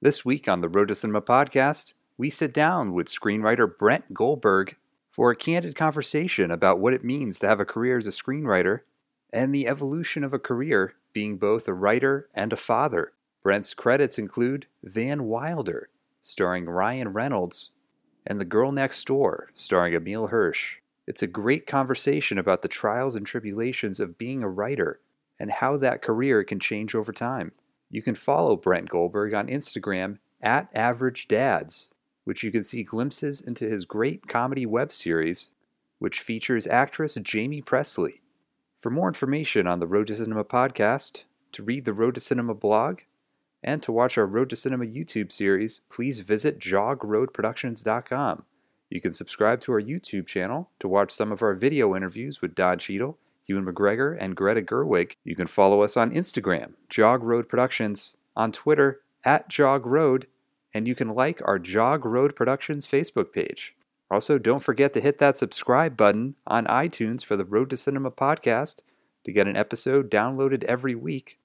This week on the Road to Cinema podcast, we sit down with screenwriter Brent Goldberg for a candid conversation about what it means to have a career as a screenwriter and the evolution of a career being both a writer and a father. Brent's credits include Van Wilder, starring Ryan Reynolds, and The Girl Next Door, starring Emile Hirsch. It's a great conversation about the trials and tribulations of being a writer and how that career can change over time. You can follow Brent Goldberg on Instagram at Average Dads, which you can see glimpses into his great comedy web series, which features actress Jaime Pressly. For more information on the Road to Cinema podcast, to read the Road to Cinema blog, and to watch our Road to Cinema YouTube series, please visit jogroadproductions.com. You can subscribe to our YouTube channel to watch some of our video interviews with Don Cheadle, Ewan McGregor, and Greta Gerwig. You can follow us on Instagram, Jog Road Productions, on Twitter, at Jog Road, and you can like our Jog Road Productions Facebook page. Also, don't forget to hit that subscribe button on iTunes for the Road to Cinema podcast to get an episode downloaded every week.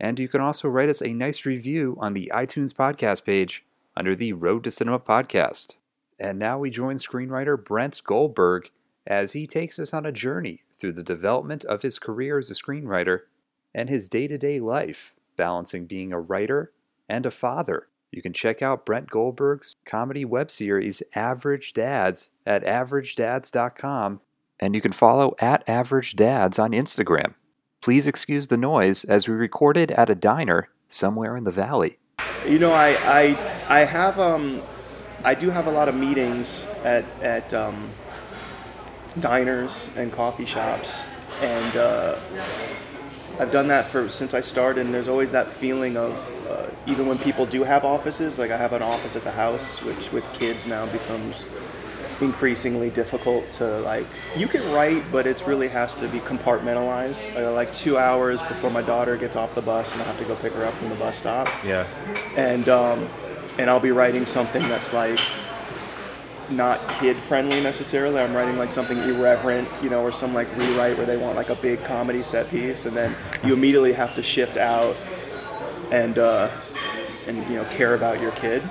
And you can also write us a nice review on the iTunes podcast page under the Road to Cinema podcast. And now we join screenwriter Brent Goldberg as he takes us on a journey through the development of his career as a screenwriter and his day to day life, balancing being a writer and a father. You can check out Brent Goldberg's comedy web series Average Dads at averagedads.com, and you can follow at Average Dads on Instagram. Please excuse the noise as we recorded at a diner somewhere in the valley. You know, I I, I have um, I do have a lot of meetings at at um, diners and coffee shops, and uh, I've done that for since I started. And there's always that feeling of uh, even when people do have offices, like I have an office at the house, which with kids now becomes increasingly difficult to like you can write but it really has to be compartmentalized I like two hours before my daughter gets off the bus and i have to go pick her up from the bus stop Yeah. and um, and I'll be writing something that's like not kid friendly necessarily. I'm writing like something irreverent, you know, or some like rewrite where they want like a big comedy set piece, and then you immediately have to shift out and uh, and you know care about your kid,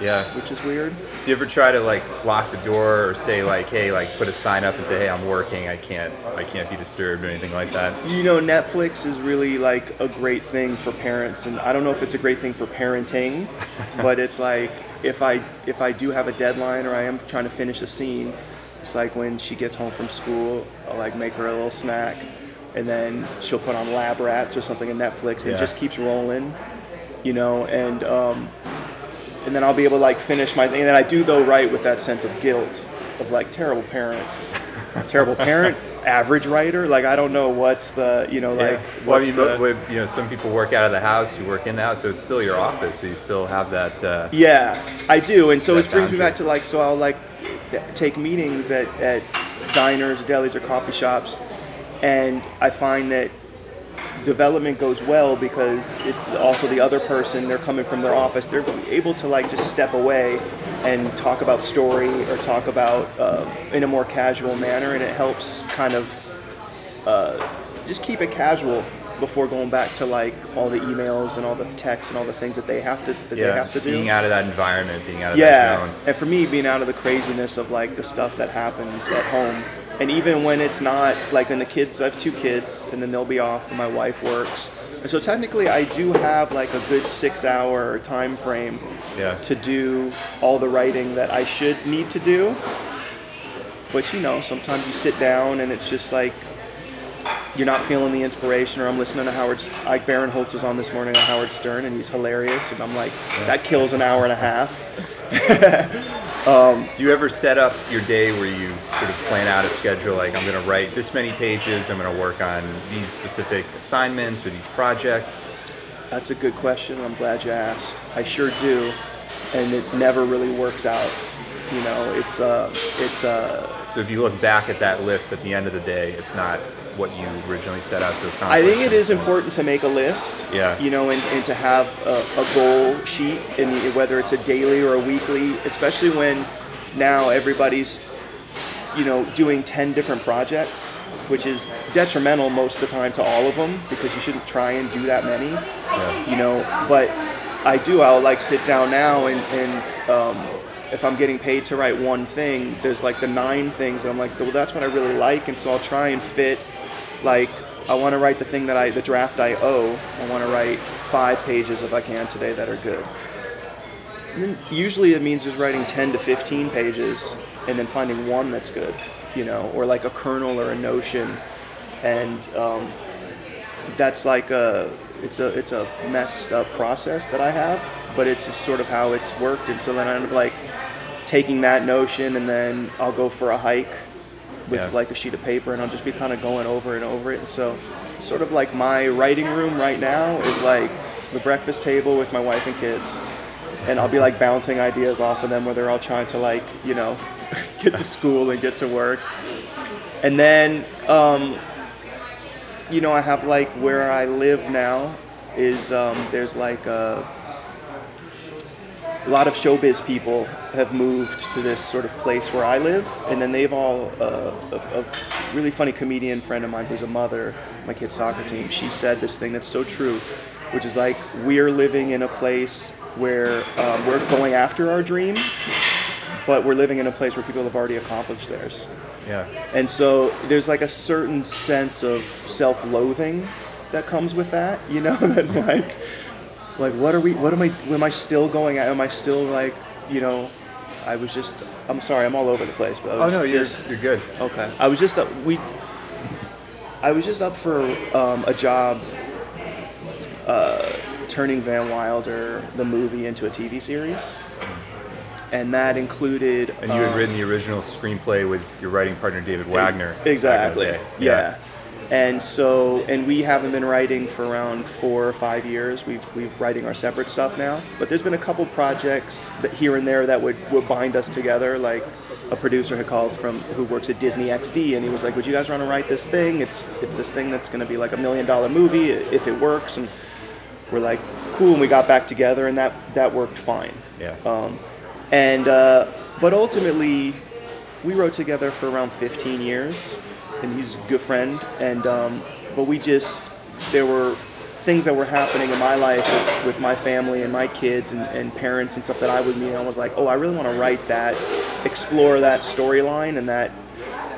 Yeah. which is weird. Do you ever try to like lock the door or say like, hey, like put a sign up and say, hey, I'm working, I can't, I can't be disturbed or anything like that? You know, Netflix is really like a great thing for parents, and I don't know if it's a great thing for parenting, but it's like if I if I do have a deadline or I am trying to finish a scene, it's like when she gets home from school, I'll like make her a little snack, and then she'll put on Lab Rats or something in Netflix, and Yeah. it just keeps rolling, you know, and um, and then I'll be able to like finish my thing, and then I do though write with that sense of guilt of like terrible parent, terrible parent, average writer, like I don't know what's the you know like yeah. Well, mean, the- what- you know, some people work out of the house, you work in the house, so it's still your office, so you still have that. Uh, Yeah, I do, and so it brings me back to like, so I'll like take meetings at, at diners, delis, or coffee shops, and I find that development goes well because it's also the other person. They're coming from their office. They're able to like just step away and talk about story or talk about uh, in a more casual manner, and it helps kind of uh, just keep it casual before going back to like all the emails and all the texts and all the things that they have to that yeah. they have to do Being out of that environment, being out of yeah that zone. and for me being out of the craziness of like the stuff that happens at home and even when it's not like when the kids i have two kids and then they'll be off and my wife works. And so technically i do have like a good six hour time frame Yeah. to do all the writing that i should need to do. But you know sometimes you sit down and it's just like you're not feeling the inspiration or i'm listening to howard like Barinholtz was on this morning on howard stern and he's hilarious and i'm like that kills an hour and a half Do you ever set up your day where you sort of plan out a schedule, like I'm going to write this many pages, I'm going to work on these specific assignments or these projects? That's a good question. I'm glad you asked. I sure do, and it never really works out. You know, it's uh, it's uh, So if you look back at that list at the end of the day, it's not what you originally set out to accomplish. I think it is important to make a list. Yeah. You know, and, and to have a, a goal sheet, and whether it's a daily or a weekly, especially when now everybody's, you know, doing ten different projects, which is detrimental most of the time to all of them because you shouldn't try and do that many. Yeah. you know but I do. I'll like sit down now and, and um, if I'm getting paid to write one thing, there's like the nine things, and I'm like, well, that's what I really like, and so I'll try and fit. Like, I want to write the thing that I, the draft I owe. I want to write five pages if I can today that are good. And then usually it means just writing 10 to 15 pages and then finding one that's good, you know, or like a kernel or a notion, and um, that's like a it's a it's a messed up process that I have, but it's just sort of how it's worked. And so then I end up like taking that notion, and then I'll go for a hike with Yeah. like a sheet of paper, and I'll just be kind of going over and over it. And so, sort of like my writing room right now is like the breakfast table with my wife and kids, and I'll be like bouncing ideas off of them, where they're all trying to like you know get to school and get to work, and then. Um, you know, I have like where I live now is um, there's like a, a lot of showbiz people have moved to this sort of place where I live, and then they've all uh, a, a really funny comedian friend of mine who's a mother, my kid's soccer team. She said this thing that's so true, which is like we're living in a place where um, we're going after our dream, but we're living in a place where people have already accomplished theirs. Yeah. And so there's like a certain sense of self-loathing that comes with that, you know, that's like like what are we what am I am I still going at am I still like, you know, I was just I'm sorry, I'm all over the place, but I Oh no, you're you're good. okay. I was just uh, we I was just up for um, a job uh, turning Van Wilder the movie into a TV series. And that included And you had um, written the original screenplay with your writing partner David Wagner. back in the Exactly. day. Yeah. And so, and we haven't been writing for around four or five years. We've we've writing our separate stuff now. But there's been a couple projects that here and there that would, would bind us together. Like a producer had called from who works at Disney XD, and he was like, "Would you guys want to write this thing? It's it's this thing that's going to be like a million dollar movie if it works." And we're like, "Cool." And we got back together, and that that worked fine. Yeah. Um, and uh, but ultimately, we wrote together for around 15 years, and he's a good friend. And um, but we just there were things that were happening in my life with, with my family and my kids and, and parents and stuff that I would meet. And I was like, oh, I really want to write that, explore that storyline, and that.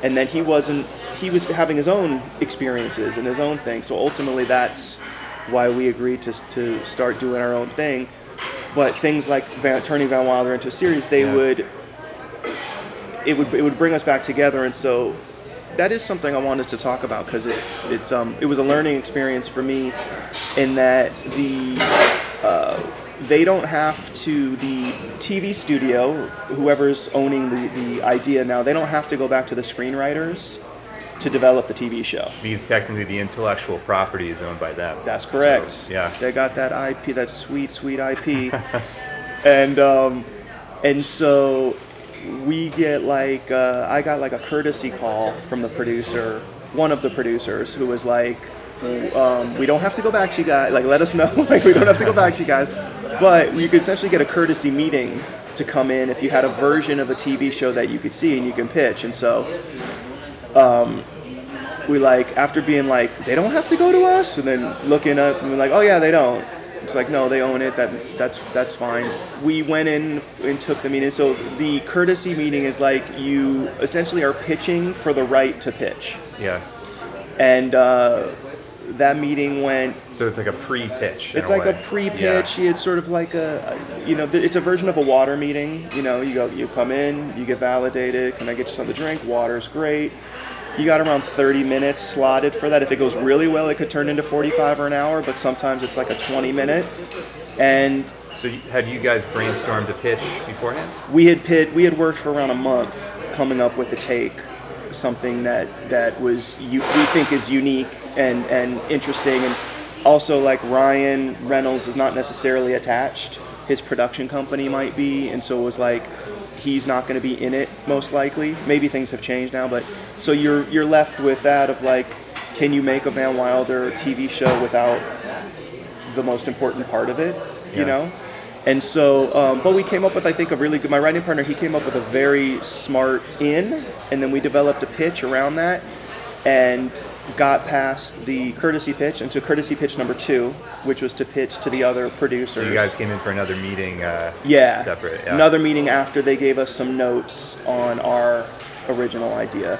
And then he wasn't. He was having his own experiences and his own thing. So ultimately, that's why we agreed to to start doing our own thing. But things like Van, turning Van Wilder into a series, they Yeah. would it would it would bring us back together, and so that is something I wanted to talk about because it's it's um it was a learning experience for me, in that the uh, they don't have to the TV studio whoever's owning the the idea now they don't have to go back to the screenwriters to develop the TV show. Because technically the intellectual property is owned by them. That's correct. So, yeah. They got that IP, that sweet, sweet IP. and um, and so we get like uh, I got like a courtesy call from the producer, one of the producers, who was like, um, "We don't have to go back to you guys. Like, let us know. like, we don't have to go back to you guys, but you could essentially get a courtesy meeting to come in if you had a version of a TV show that you could see and you can pitch." And so we like after being like they don't have to go to us and then looking up and we're like oh yeah they don't it's like no they own it that that's that's fine we went in and took the meeting so the courtesy meeting is like you essentially are pitching for the right to pitch Yeah. and uh, that meeting went So it's like a pre-pitch. it's like a pre-pitch. It's sort of like a, you know, it's a version of a water meeting. You know, you go, you come in, you get validated. Can I get you something to drink? Water's great. You got around 30 minutes slotted for that. If it goes really well, it could turn into 45 or an hour, but sometimes it's like a 20 minute. And So had you guys brainstormed a pitch beforehand? we had pit, we had worked for around a month coming up with a take, something that that was you, we think is unique and and interesting, and also like Ryan Reynolds is not necessarily attached. His production company might be, and so it was like he's not going to be in it most likely. Maybe things have changed now, but so you're you're left with that of like, can you make a Van Wilder TV show without the most important part of it? You Yeah. know. And so, um, but we came up with, I think, a really good. My writing partner, he came up with a very smart in, and then we developed a pitch around that. And got past the courtesy pitch into courtesy pitch number two, which was to pitch to the other producers. So you guys came in for another meeting. Uh, yeah, Separate. Yeah. Another meeting after they gave us some notes on our original idea,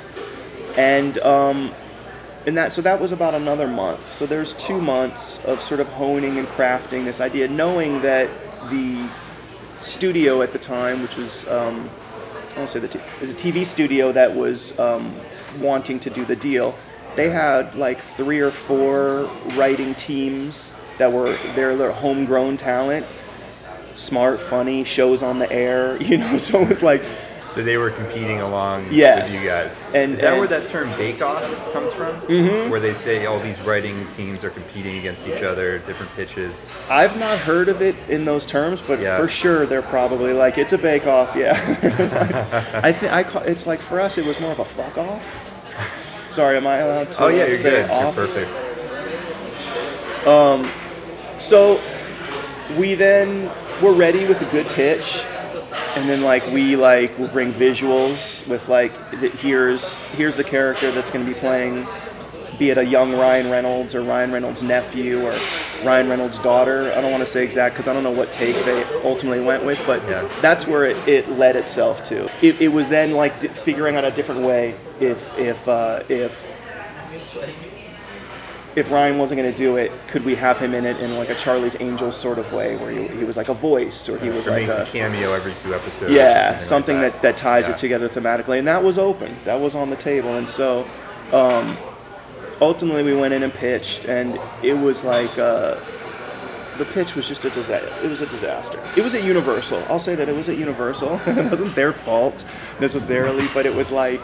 and um, and that so that was about another month. So there's two months of sort of honing and crafting this idea, knowing that the studio at the time, which was um, I won't say the t- is a TV studio that was um, wanting to do the deal. They had like three or four writing teams that were their, their homegrown talent, smart, funny, shows on the air, you know. So it was like So they were competing along Yes. with you guys. And- is that and- where that term bake off comes from? Mm-hmm. Where they say all these writing teams are competing against each other, different pitches. I've not heard of it in those terms, but Yeah. for sure they're probably like it's a bake off. Yeah, I think I call it's like for us it was more of a fuck off. Sorry, am I allowed to Oh yeah, you're say good. off? You're perfect. Um, so we then were ready with a good pitch, and then like we like will bring visuals with like here's here's the character that's going to be playing, be it a young Ryan Reynolds or Ryan Reynolds' nephew or Ryan Reynolds' daughter. I don't want to say exact because I don't know what take they ultimately went with, but Yeah. that's where it, it led itself to. It, it was then like d- figuring out a different way if if uh, if if Ryan wasn't going to do it, could we have him in it in like a Charlie's Angels sort of way, where he, he was like a voice, or he was Or like a a cameo every few episodes. yeah, something like that, that ties Yeah. it together thematically, and that was open, that was on the table, and so um, ultimately we went in and pitched, and it was like uh, the pitch was just a disaster. It was a disaster. It was at Universal. I'll say that it was at Universal. it wasn't their fault necessarily, but it was like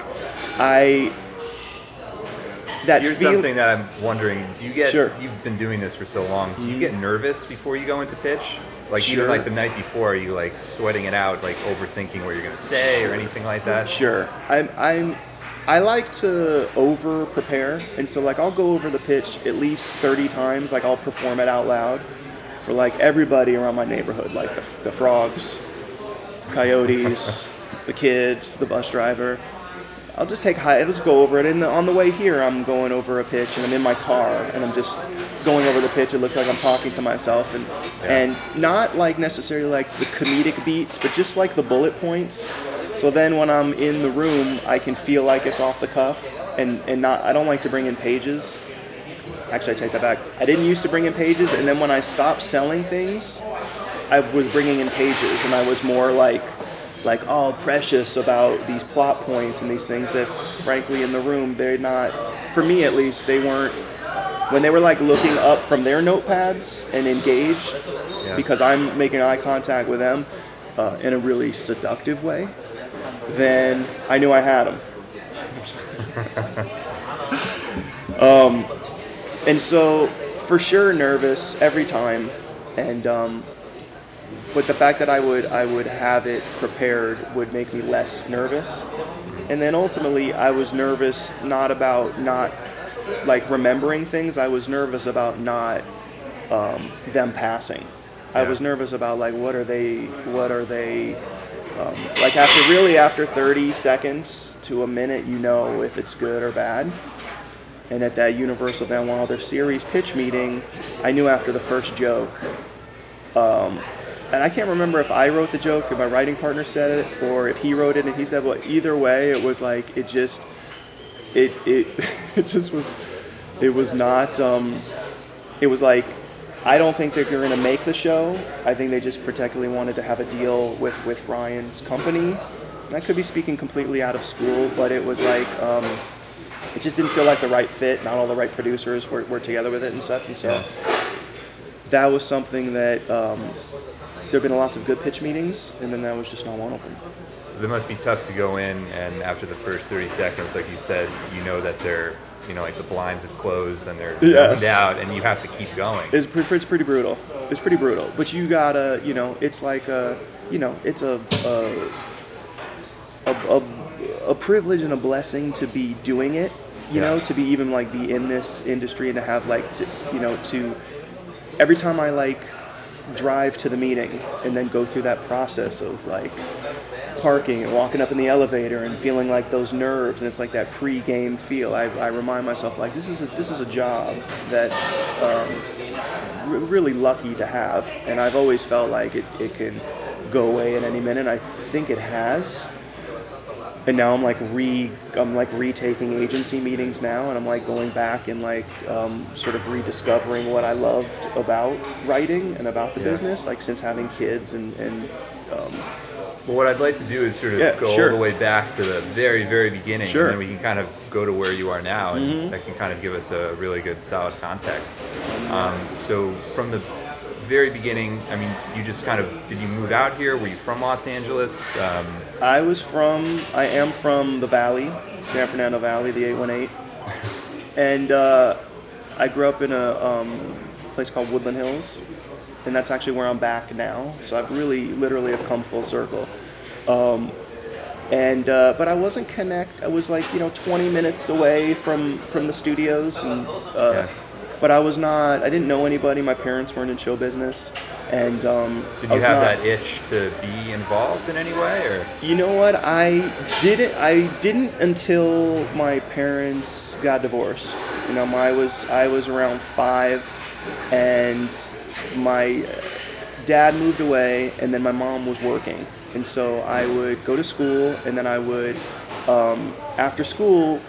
I. That Here's feel- something that I'm wondering: Do you get? Sure. Mm-hmm. You've been doing this for so long. Do you get nervous before you go into pitch? Like Sure. even like the night before, are you like sweating it out, like overthinking what you're gonna say or anything like that? Sure. I'm, I'm I like to over prepare, and so like I'll go over the pitch at least 30 times. Like I'll perform it out loud for like everybody around my neighborhood, like the, the frogs, coyotes, the kids, the bus driver. I'll just take high. I'll just go over it, and on the way here, I'm going over a pitch, and I'm in my car, and I'm just going over the pitch. It looks like I'm talking to myself, and and not like necessarily like the comedic beats, but just like the bullet points. So then when I'm in the room, I can feel like it's off the cuff, and and not. I don't like to bring in pages. Actually, I take that back. I didn't used to bring in pages, and then when I stopped selling things, I was bringing in pages, and I was more like, like all precious about these plot points and these things that, frankly, in the room, they're not. For me, at least, they weren't. When they were like looking up from their notepads and engaged, Yeah. because I'm making eye contact with them uh, in a really seductive way, then I knew I had them. um, and so, for sure, nervous every time, and um, but the fact that I would I would have it prepared would make me less nervous. And then ultimately, I was nervous not about not like remembering things. I was nervous about not um, them passing. I was nervous about like what are they what are they um, like after really after 30 seconds to a minute you know if it's good or bad. And at that Universal Van Wilder series pitch meeting, I knew after the first joke um, and I can't remember if I wrote the joke, if my writing partner said it, or if he wrote it and he said, well, either way, it was like, it just, it, it, it just was, it was not, um, it was like, I don't think they're going to make the show. I think they just particularly wanted to have a deal with, with Ryan's company. And I could be speaking completely out of school, but it was like, um, it just didn't feel like the right fit. Not all the right producers were, were together with it and stuff. And so that was something that um, there have been lots of good pitch meetings, and then that was just not one of them. That must be tough to go in and after the first 30 seconds, like you said, you know that they're, you know, like the blinds have closed and they're Yes. out, and you have to keep going. It's, it's pretty brutal. It's pretty brutal. But you gotta, you know, it's like a, you know, it's a, a, a, a, a privilege and a blessing to be doing it. You Yeah. know, to be even like be in this industry and to have like, to, you know, to every time I like drive to the meeting and then go through that process of like parking and walking up in the elevator and feeling like those nerves and it's like that pre-game feel. I, I remind myself like this is a, this is a job that's um, r- really lucky to have, and I've always felt like it, it can go away at any minute. I think it has and now I'm like re I'm like retaking agency meetings now, and I'm like going back and like um, sort of rediscovering what I loved about writing and about the Yeah. business, like since having kids and and um, Well, what I'd like to do is sort of Yeah, go sure. all the way back to the very, very beginning, Sure. and then we can kind of go to where you are now, and Mhm. that can kind of give us a really good, solid context. Um, so, from the very beginning, I mean, you just kind of did you move out here? Were you from Los Angeles? I was from I am from the Valley, San Fernando Valley, the 818, and uh, I grew up in a um, place called Woodland Hills, and that's actually where I'm back now. So I've really, literally, have come full circle. Um, and uh, but I wasn't connect. I was like you know 20 minutes away from from the studios, and uh, Yeah. But I was not. I didn't know anybody. My parents weren't in show business, and um, did I you have not- that itch to be involved in any way, or you know what? I didn't. I didn't until my parents got divorced. You know, my was I was around five, and my dad moved away, and then my mom was working, and so I would go to school, and then I would, um, after school,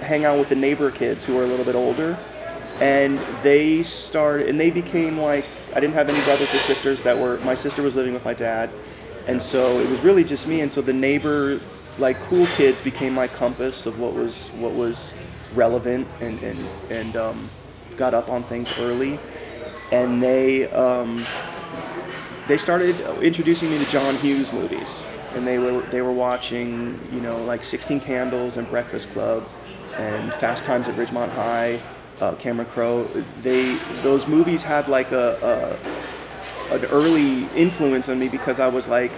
hang out with the neighbor kids who were a little bit older, and they started, and they became like I didn't have any brothers or sisters that were. My sister was living with my dad, and so it was really just me. And so the neighbor, like cool kids, became my compass of what was what was relevant and and and um, got up on things early, and they. Um, they started introducing me to John Hughes movies, and they were they were watching you know like Sixteen Candles and Breakfast Club, and Fast Times at Ridgemont High, uh, Cameron Crowe. They those movies had like a, a an early influence on me because I was like.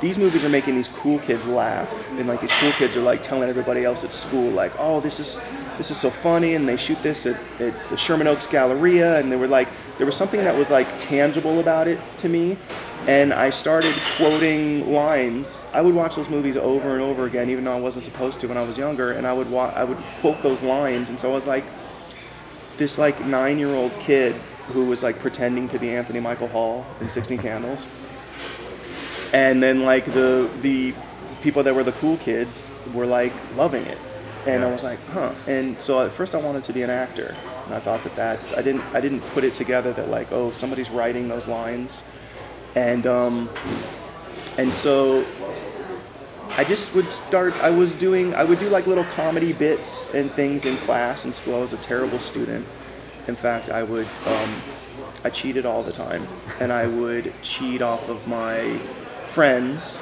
These movies are making these cool kids laugh, and like these cool kids are like telling everybody else at school, like, "Oh, this is this is so funny," and they shoot this at, at the Sherman Oaks Galleria, and they were like, there was something that was like tangible about it to me, and I started quoting lines. I would watch those movies over and over again, even though I wasn't supposed to when I was younger, and I would wa- I would quote those lines, and so I was like, this like nine-year-old kid who was like pretending to be Anthony Michael Hall in Sixteen Candles, and then like the the people that were the cool kids were like loving it, and I was like, huh. And so at first I wanted to be an actor, and I thought that that's I didn't I didn't put it together that like oh somebody's writing those lines, and um, and so I just would start. I was doing. I would do like little comedy bits and things in class in school. I was a terrible student. In fact, I would. Um, I cheated all the time, and I would cheat off of my friends,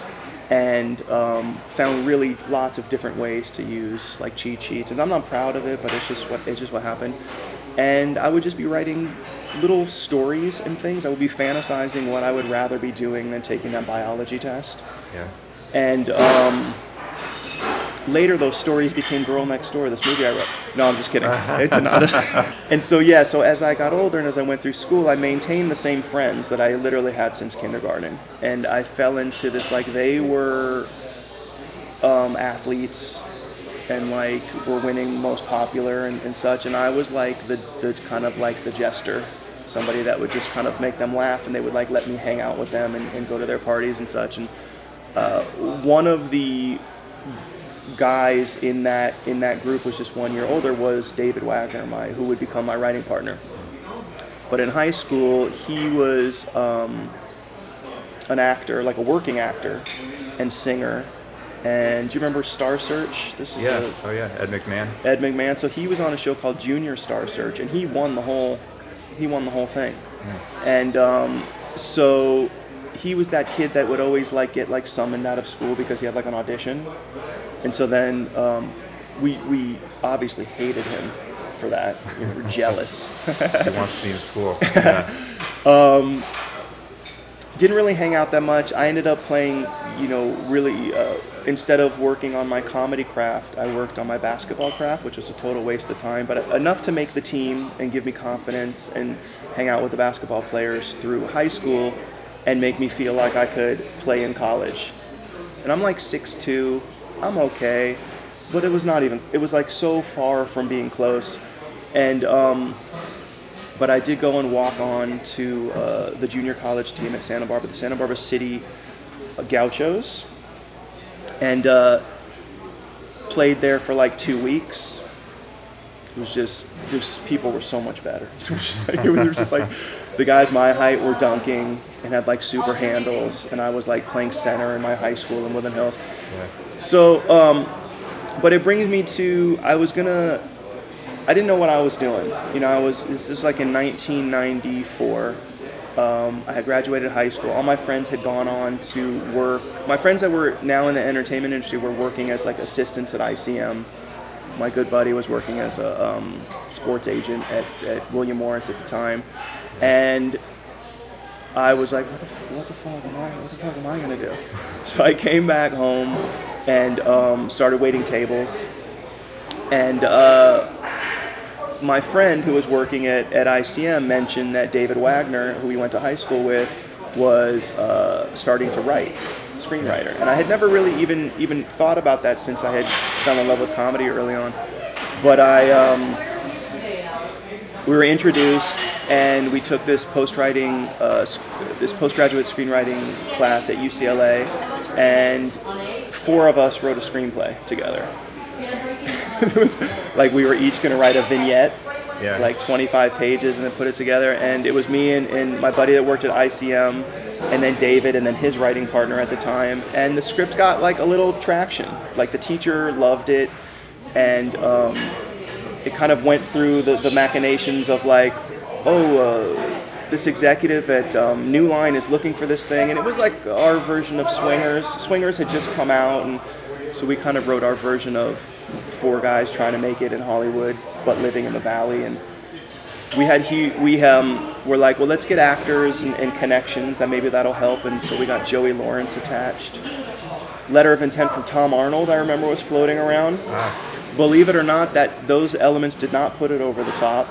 and um, found really lots of different ways to use like cheat sheets. And I'm not proud of it, but it's just what it's just what happened. And I would just be writing little stories and things. I would be fantasizing what I would rather be doing than taking that biology test. yeah? And um, later, those stories became Girl Next Door, this movie I wrote. No, I'm just kidding. It's not. and so, yeah, so as I got older and as I went through school, I maintained the same friends that I literally had since kindergarten. And I fell into this, like, they were um, athletes and, like, were winning most popular and, and such. And I was, like, the, the kind of like the jester. Somebody that would just kind of make them laugh, and they would like let me hang out with them and, and go to their parties and such. And uh, one of the guys in that in that group was just one year older was David Wagner, my who would become my writing partner. But in high school, he was um, an actor, like a working actor and singer. And do you remember Star Search? This is Yeah. a, Oh yeah. Ed McMahon. Ed McMahon. So he was on a show called Junior Star Search, and he won the whole he won the whole thing. And um, so he was that kid that would always like get like summoned out of school because he had like an audition. And so then um, we we obviously hated him for that. We were jealous. He wants to be in school. Yeah. didn't really hang out that much. I ended up playing, you know, really uh, instead of working on my comedy craft, I worked on my basketball craft, which was a total waste of time, but enough to make the team and give me confidence and hang out with the basketball players through high school and make me feel like I could play in college. And I'm like 6'2, I'm okay, but it was not even, it was like so far from being close. And, um, but I did go and walk on to uh, the junior college team at Santa Barbara, the Santa Barbara City Gauchos, and uh, played there for like two weeks. It was just, just people were so much better. It was just like, it was just like the guys my height were dunking and had like super handles, and I was like playing center in my high school in Woodland Hills. So, um, but it brings me to I was gonna I didn't know what I was doing. You know, I was this is like in 1994. Um, I had graduated high school. All my friends had gone on to work. My friends that were now in the entertainment industry were working as like assistants at ICM. My good buddy was working as a um, sports agent at, at William Morris at the time, and I was like, what the, what the fuck am I? What the fuck am I gonna do? So I came back home and um, started waiting tables, and. Uh, my friend who was working at, at ICM mentioned that David Wagner, who we went to high school with, was uh, starting to write, screenwriter. And I had never really even even thought about that since I had fell in love with comedy early on. But I, um, we were introduced, and we took this post writing, uh, this postgraduate screenwriting class at UCLA, and four of us wrote a screenplay together. it was like we were each going to write a vignette, Yeah. like 25 pages, and then put it together. And it was me and, and my buddy that worked at ICM, and then David, and then his writing partner at the time. And the script got like a little traction. Like the teacher loved it, and um, it kind of went through the, the machinations of like, oh. Uh, this executive at um, New Line is looking for this thing, and it was like our version of Swingers. Swingers had just come out, and so we kind of wrote our version of four guys trying to make it in Hollywood, but living in the valley. And we had he, we um, were like, well, let's get actors and, and connections, that maybe that'll help. And so we got Joey Lawrence attached. Letter of intent from Tom Arnold, I remember, was floating around. Believe it or not, that those elements did not put it over the top.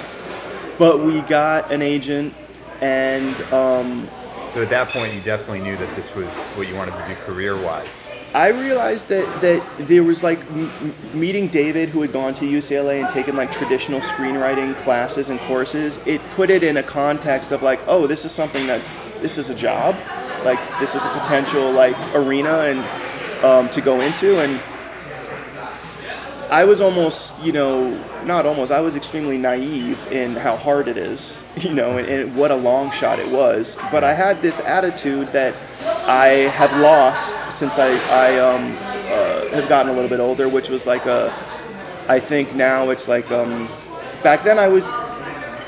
but we got an agent, and um, So at that point, you definitely knew that this was what you wanted to do career-wise. I realized that that there was like m- meeting David, who had gone to UCLA and taken like traditional screenwriting classes and courses. It put it in a context of like, oh, this is something that's this is a job, like this is a potential like arena and um, to go into. And I was almost, you know, not almost. I was extremely naive in how hard it is, you know, and, and what a long shot it was. But I had this attitude that I have lost since I, I um, uh, have gotten a little bit older, which was like a, I think now it's like, um, back then I was,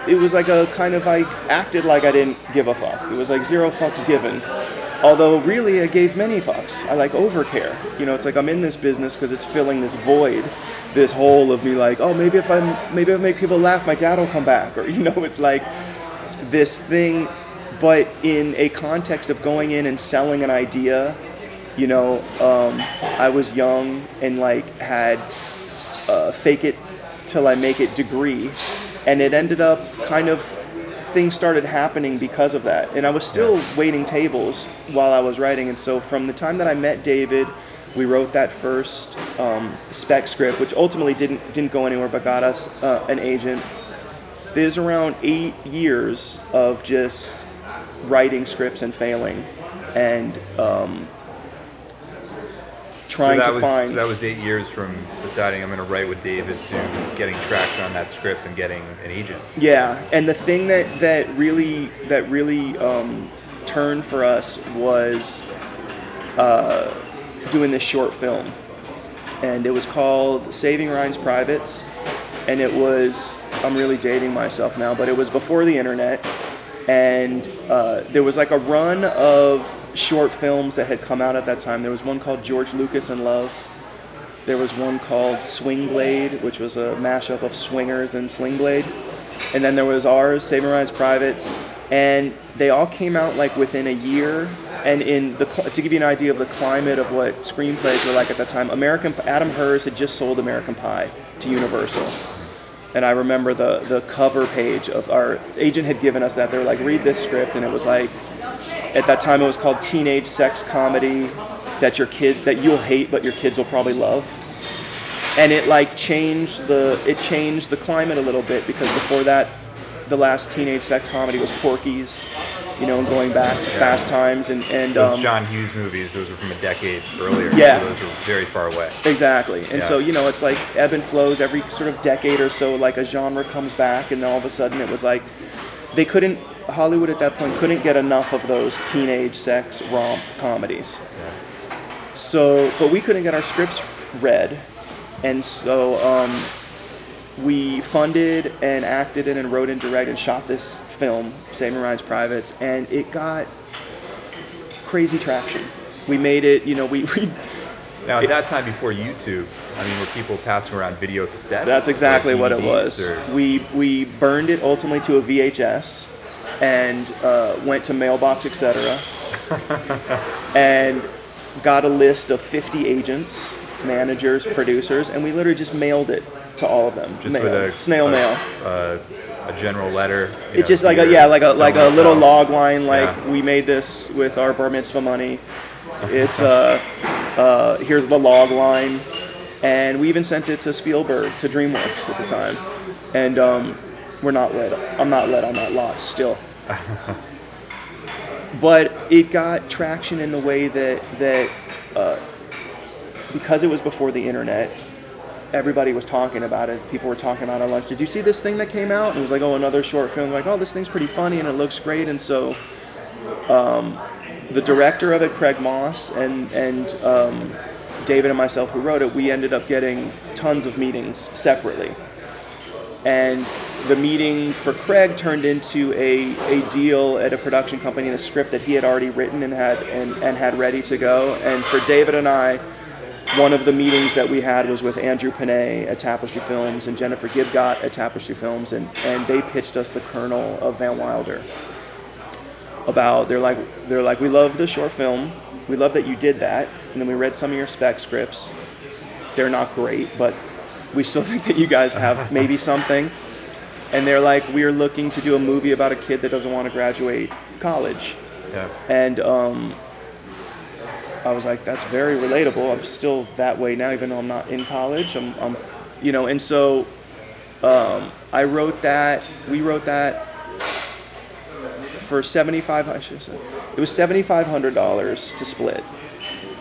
it was like a kind of, I acted like I didn't give a fuck. It was like zero fucks given. Although really I gave many fucks. I like overcare. You know, it's like I'm in this business because it's filling this void, this hole of me like, oh, maybe if I'm, maybe if I make people laugh, my dad will come back. Or, you know, it's like this thing but in a context of going in and selling an idea, you know, um, I was young and like had a fake it till I make it degree, and it ended up kind of things started happening because of that. And I was still waiting tables while I was writing, and so from the time that I met David. We wrote that first um, spec script, which ultimately didn't didn't go anywhere, but got us uh, an agent. There's around eight years of just writing scripts and failing, and um, trying so that to was, find. So that was eight years from deciding I'm going to write with David to getting traction on that script and getting an agent. yeah, and the thing that that really that really um, turned for us was uh, doing this short film, and it was called Saving Ryan's Privates, and it was I'm really dating myself now, but it was before the internet, and uh, there was like a run of short films that had come out at that time. There was one called George Lucas in Love. There was one called Swing Blade, which was a mashup of Swingers and Sling Blade. And then there was ours, Ryan's Privates. And they all came out like within a year and in the to give you an idea of the climate of what screenplays were like at that time, American Adam Herz had just sold American Pie to Universal, and I remember the the cover page of our agent had given us that they were like read this script, and it was like at that time it was called teenage sex comedy that your kid that you'll hate but your kids will probably love and it like changed the it changed the climate a little bit because before that the last teenage sex comedy was Porky's you know, and going back to Fast Times and and Those um, John Hughes movies, those were from a decade earlier. Yeah. So those were very far away. Exactly. And Yeah. so, you know, it's like ebb and flows every sort of decade or so, like a genre comes back, and then all of a sudden it was like they couldn't, Hollywood at that point couldn't get enough of those teenage sex romp comedies. So, but we couldn't get our scripts read. And so um, we funded and acted in and wrote and directed and shot this film, Saving Ryan's Privates, and it got crazy traction. We made it, you know, we, we Now, at that time before YouTube, I mean, were people passing around video cassettes? That's exactly what it was. or- We we burned it ultimately to a VHS, and uh, went to mailbox, etc. and got a list of 50 agents, managers, producers, and we literally just mailed it to all of them. just Mail. with a snail a, mail. A, a general letter. It's know, just like a yeah, like a like a little so. log line. Like Yeah. we made this with our bar mitzvah money. It's uh, uh, here's the log line, and we even sent it to Spielberg to DreamWorks at the time, and um, we're not let. I'm not let on that lot still. but it got traction in the way that that uh, because it was before the internet, everybody was talking about it. People were talking about it at lunch. Did you see this thing that came out? And it was like, oh, another short film. Like, oh, this thing's pretty funny and it looks great. And so, um, the director of it, Craig Moss, and and um, David and myself who wrote it, we ended up getting tons of meetings separately. And the meeting for Craig turned into a, a deal at a production company and a script that he had already written and had and, and had ready to go. And for David and I, one of the meetings that we had was with Andrew Panay at Tapestry Films and Jennifer Gibgot at Tapestry Films, and, and they pitched us the kernel of Van Wilder. About they're like they're like we love the short film, we love that you did that, and then we read some of your spec scripts. They're not great, but we still think that you guys have maybe something. And they're like, we're looking to do a movie about a kid that doesn't want to graduate college. Yeah. And um, I was like, that's very relatable. I'm still that way now, even though I'm not in college. I'm, I'm you know, and so um, I wrote that. We wrote that for seventy-five. I should say it was seventy-five hundred dollars to split.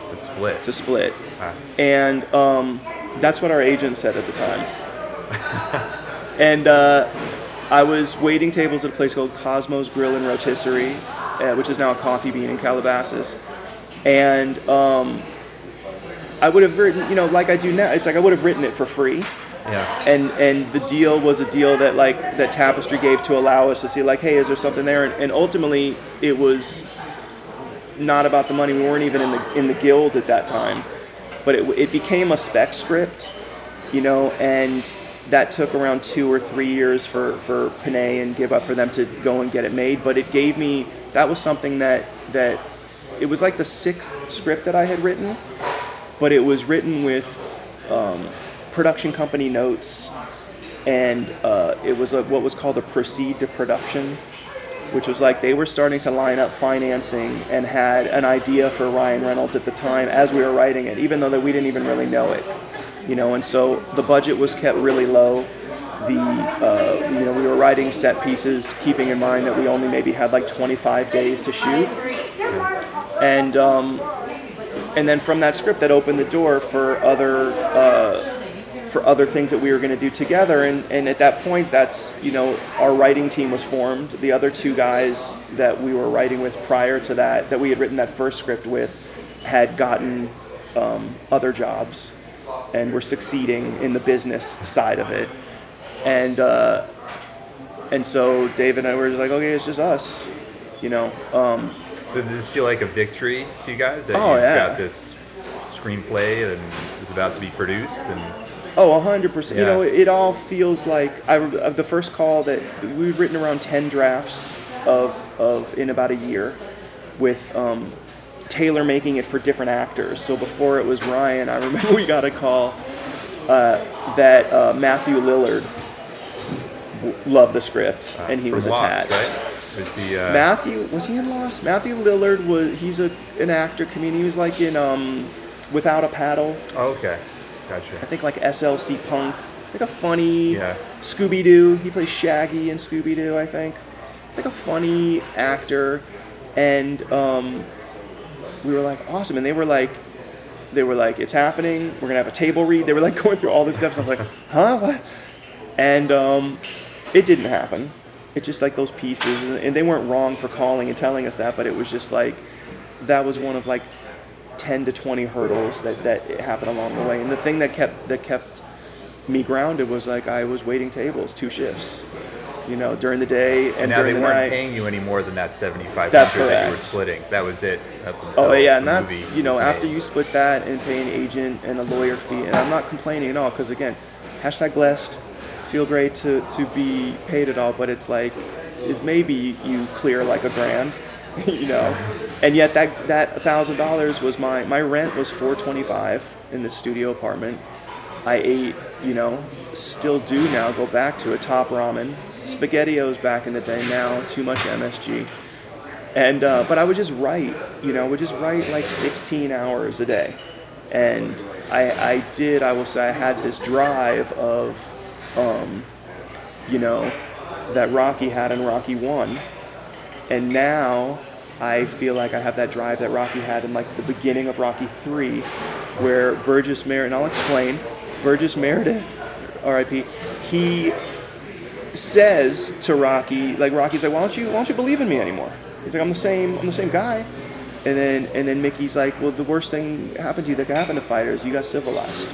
To split. To split, Ah. and um, that's what our agent said at the time. and uh, I was waiting tables at a place called Cosmos Grill and Rotisserie, uh, which is now a coffee bean in Calabasas. And um, I would have written, you know, like I do now. It's like I would have written it for free. yeah. And and the deal was a deal that like that Tapestry gave to allow us to see like, hey, is there something there? And, and ultimately, it was not about the money. We weren't even in the in the guild at that time, but it, it became a spec script, you know, and that took around two or three years for for Panay and Gibgot for them to go and get it made. But it gave me that was something that that it was like the sixth script that I had written, but it was written with um, production company notes, and uh, it was a, what was called a proceed to production which was like they were starting to line up financing and had an idea for Ryan Reynolds at the time as we were writing it, even though that we didn't even really know it, you know. And so the budget was kept really low. The uh, you know we were writing set pieces, keeping in mind that we only maybe had like 25 days to shoot, and um, and then from that script that opened the door for other. Uh, for other things that we were going to do together and, and at that point that's you know our writing team was formed. The other two guys that we were writing with prior to that that we had written that first script with had gotten um, other jobs and were succeeding in the business side of it. And uh, and so David and I were just like okay it's just us you know um, So did this feel like a victory to you guys that Oh, you yeah. got this screenplay and it was about to be produced and Oh, hundred percent. You know, it all feels like I of the first call that we've written around ten drafts of of in about a year, with um, tailor making it for different actors. So before it was Ryan, I remember we got a call uh, that uh, Matthew Lillard w- loved the script and he was Lost, attached. right? Was he? Uh, Matthew was he in Lost? Matthew Lillard was he's a an actor comedian. He was like in um, Without a Paddle. Oh, okay, I think like SLC Punk. Like a funny Yeah. Scooby Doo. He plays Shaggy in Scooby Doo, I think. Like a funny actor, and um, we were like awesome, and they were like. They were like, "It's happening. We're gonna have a table read." They were like going through all the steps. I was like, "Huh? What?" And um, it didn't happen. It just like those pieces, and they weren't wrong for calling and telling us that, but it was just like that was one of like 10 to 20 hurdles that, that happened along the way. And the thing that kept that kept me grounded was like I was waiting tables, two shifts, you know, during the day and And now they the weren't night. paying you any more than that seventy-five That's hundred that you were splitting. That was it. Oh yeah, and that's you know after made. you split that and pay an agent and a lawyer fee, and I'm not complaining at all because again, hashtag blessed, feel great to to be paid at all, but it's like it maybe you clear like a grand, you know, and yet that that thousand dollars was my my rent was four twenty five in the studio apartment. I ate, you know, still do now. Go back to a Top ramen, SpaghettiOs back in the day. Now too much MSG. And uh, but I would just write, you know, I would just write like 16 hours a day, and I, I did. I will say I had this drive of, um, you know, that Rocky had in Rocky One, and now I feel like I have that drive that Rocky had in like the beginning of Rocky Three, where Burgess Meredith. And I'll explain. Burgess Meredith, R.I.P. He says to Rocky, like Rocky's like, why don't you why don't you believe in me anymore? He's like, I'm the same I'm the same guy. And then and then Mickey's like, well, the worst thing happened to you that can happen to fighters, you got civilized.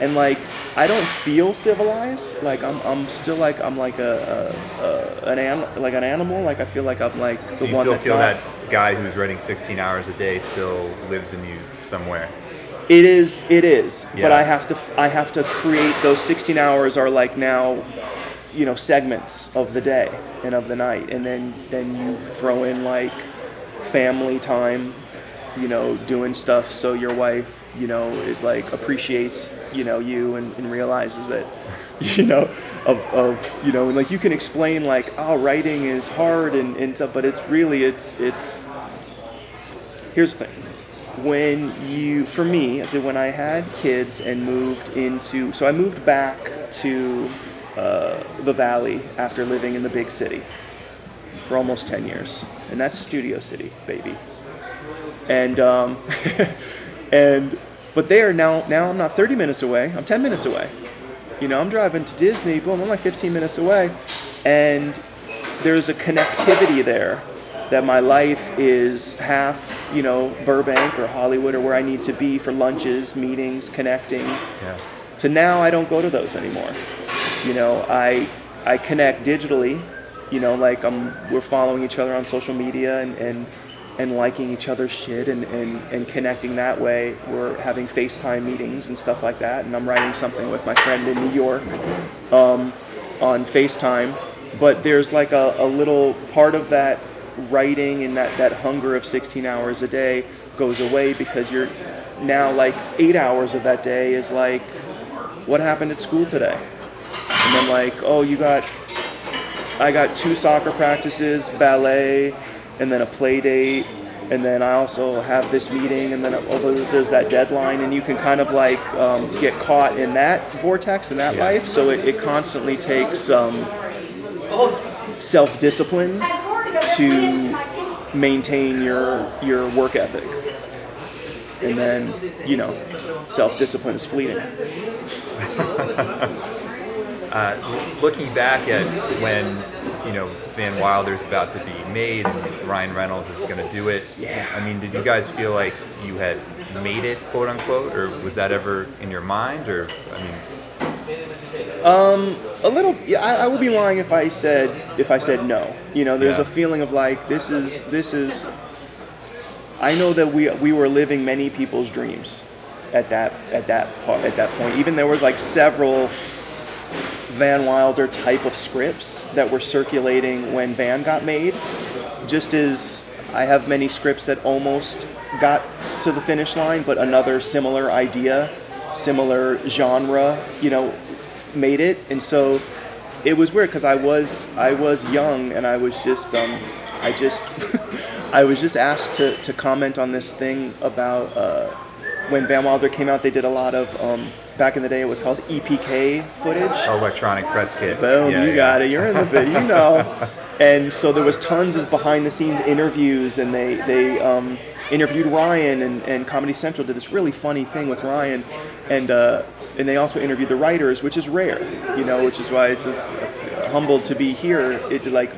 And like, I don't feel civilized. Like I'm, I'm still like I'm like a, a, a an an, like an animal. Like I feel like I'm like the So you one still that's feel not. that guy who's writing 16 hours a day still lives in you somewhere. It is. It is. Yeah. But I have to. I have to create those 16 hours are like now, you know, segments of the day and of the night, and then then you throw in like family time, you know, doing stuff so your wife, you know, is like appreciates you know you and, and realizes that, you know, of, of you know, and like you can explain like oh writing is hard and, and stuff, but it's really it's it's here's the thing. When you for me I said when i had kids and moved into so i moved back to uh, the valley after living in the big city for almost 10 years. And that's studio city baby. And um, and but there now now i'm not 30 minutes away i'm 10 minutes away you know i'm driving to disney boom i'm like 15 minutes away and there's a connectivity there that my life is half, you know, Burbank or Hollywood or where I need to be for lunches, meetings, connecting. Yeah. To now, I don't go to those anymore. You know, I I connect digitally. You know, like I'm we're following each other on social media and and, and liking each other's shit and, and, and connecting that way. We're having FaceTime meetings and stuff like that. And I'm writing something with my friend in New York um, on FaceTime. But there's like a, a little part of that writing and that, that hunger of 16 hours a day goes away because you're now like eight hours of that day is like, what happened at school today? And then like, oh, you got, I got two soccer practices, ballet, and then a play date. And then I also have this meeting, and then there's that deadline, and you can kind of like um, get caught in that vortex in that Yeah. life. So it, it constantly takes um, self discipline to maintain your your work ethic. And then, you know, self discipline is fleeting. Uh, looking back at when you know Van Wilder's about to be made and Ryan Reynolds is going to do it. Yeah. I mean, did you guys feel like you had made it, quote unquote, or was that ever in your mind? Or I mean, um, A little yeah, I, I would be lying if I said if I said no. You know, there's Yeah. a feeling of like this is this is I know that we we were living many people's dreams at that at that at that point. Even there were like several Van Wilder type of scripts that were circulating when Van got made. Just as I have many scripts that almost got to the finish line, but another similar idea, similar genre, you know, made it. And so it was weird because I was I was young and I was just um, I just I was just asked to, to comment on this thing about uh, when Van Wilder came out. They did a lot of um, back in the day. It was called EPK footage. Electronic press kit. Boom, Yeah, you yeah. got it. You're in the bit, you know. And so there was tons of behind the scenes interviews, and they they um, interviewed Ryan, and, and Comedy Central did this really funny thing with Ryan, and uh, and they also interviewed the writers, which is rare, you know, which is why it's a, a, humbled to be here. It like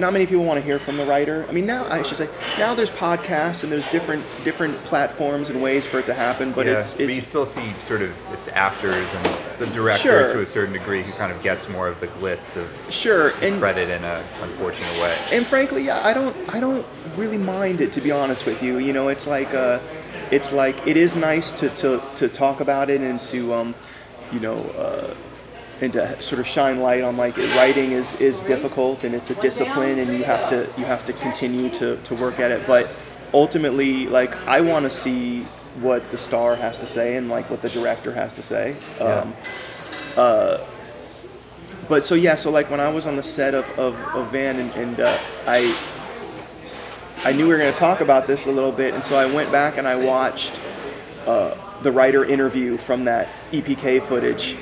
not many people want to hear from the writer. I mean, now I should say now there's podcasts and there's different different platforms and ways for it to happen, but yeah, it's but you still see sort of its actors and the director Sure. to a certain degree who kind of gets more of the glitz of sure and credit in a unfortunate way. and frankly, yeah, I don't, I don't really mind it to be honest with you. You know, it's like, uh, it's like it is nice to, to, to talk about it and to, um, you know, uh, and to sort of shine light on like writing is, is difficult and it's a discipline and you have to you have to continue to, to work at it. But ultimately, like I want to see what the star has to say and like what the director has to say. Um, uh, but so yeah, so like when I was on the set of, of, of Van and, and uh, I I knew we were going to talk about this a little bit, and so I went back and I watched uh, the writer interview from that EPK footage,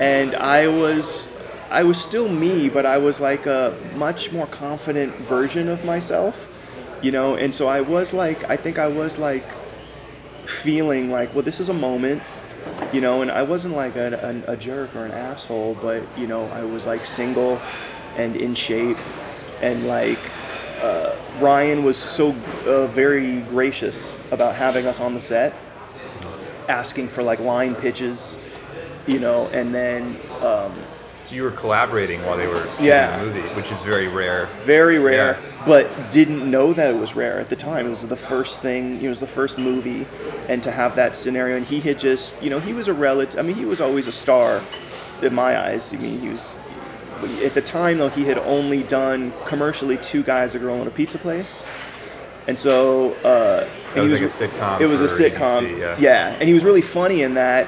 and I was I was still me, but I was like a much more confident version of myself, you know. And so I was like, I think I was like feeling like, well, this is a moment, you know. And I wasn't like a, a, jerk or an asshole, but you know, I was like single and in shape, and like uh, Ryan was so uh, very gracious about having us on the set, asking for like line pitches, you know, and then um, So you were collaborating while they were shooting Yeah. the movie, which is very rare. very rare, Yeah. but didn't know that it was rare at the time. It was the first thing, it was the first movie, and to have that scenario, and he had just, you know, he was a relative. I mean, he was always a star in my eyes. I mean, he was. At the time, though, he had only done commercially two guys, a girl, and a pizza place, and so uh, and was he like a sitcom It was a sitcom, ABC, yeah. and he was really funny in that.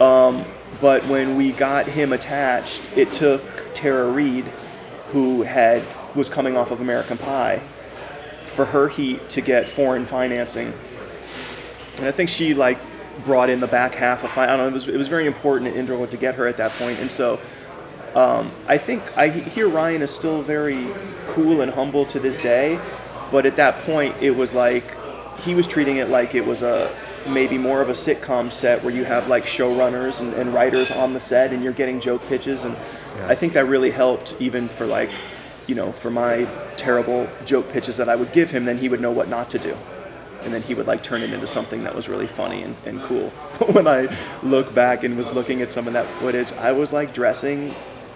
Um, but when we got him attached, it took Tara Reid, who had was coming off of American Pie, for her heat to get foreign financing. And I think she like brought in the back half of I don't know. It was it was very important and integral to get her at that point. And so um, I think I hear Ryan is still very cool and humble to this day, but at that point it was like he was treating it like it was a maybe more of a sitcom set where you have like showrunners and, and writers on the set and you're getting joke pitches and Yeah. I think that really helped even for like you know for my terrible joke pitches that I would give him then he would know what not to do and then he would like turn it into something that was really funny and, and cool. But when I look back and was looking at some of that footage, I was like dressing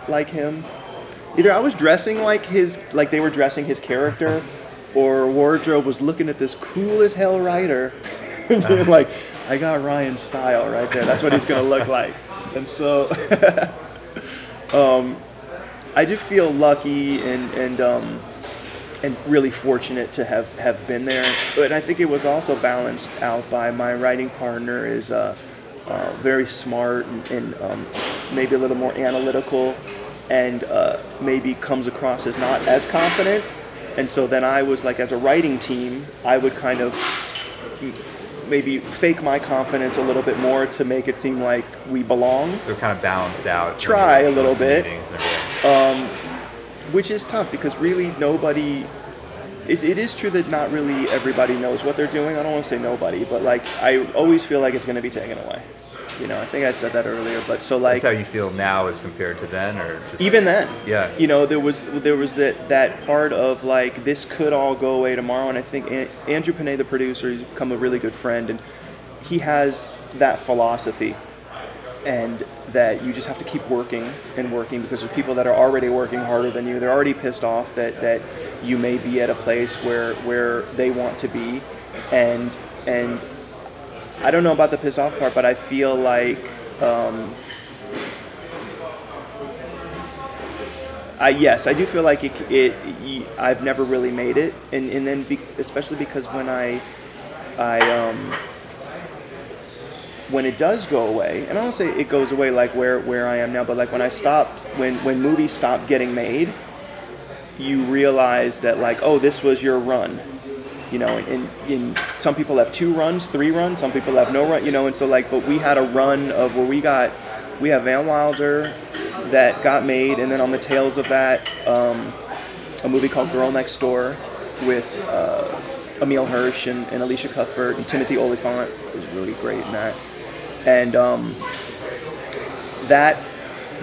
like him. Either I was dressing like his, like they were dressing his character, or wardrobe was looking at this cool as hell writer, like, I got Ryan's style right there. That's what he's gonna look like. And so, um, I do feel lucky and and um, and really fortunate to have, have been there. But I think it was also balanced out by my writing partner is uh, uh, very smart and, and um, maybe a little more analytical and uh, maybe comes across as not as confident. And so then I was like, as a writing team, I would kind of maybe fake my confidence a little bit more to make it seem like we belong. So kind of balanced out. Try a little bit. everything. Um, which is tough because really nobody it, it is true that not really everybody knows what they're doing i don't want to say nobody but like i always feel like it's going to be taken away you know i think i said that earlier but so like That's how you feel now as compared to then, or just, even then Yeah. you know there was there was that that part of like this could all go away tomorrow and i think An- andrew panay the producer he's become a really good friend and he has that philosophy and that you just have to keep working and working because there's people that are already working harder than you they're already pissed off that that you may be at a place where where they want to be and and i don't know about the pissed off part but i feel like um, I, yes, I do feel like it. it I've never really made it, and and then be, especially because when I, I um, when it does go away, and I don't say it goes away like where where I am now, but like when I stopped, when when movies stopped getting made, you realize that like, oh, this was your run, you know, and, and some people have two runs, three runs, some people have no run, you know, and so like, but we had a run of where we got, we have Van Wilder that got made, and then on the tails of that, um, a movie called Girl Next Door with uh, Emile Hirsch and, and Elisha Cuthbert and Timothy Olyphant. Was really great in that, and um, that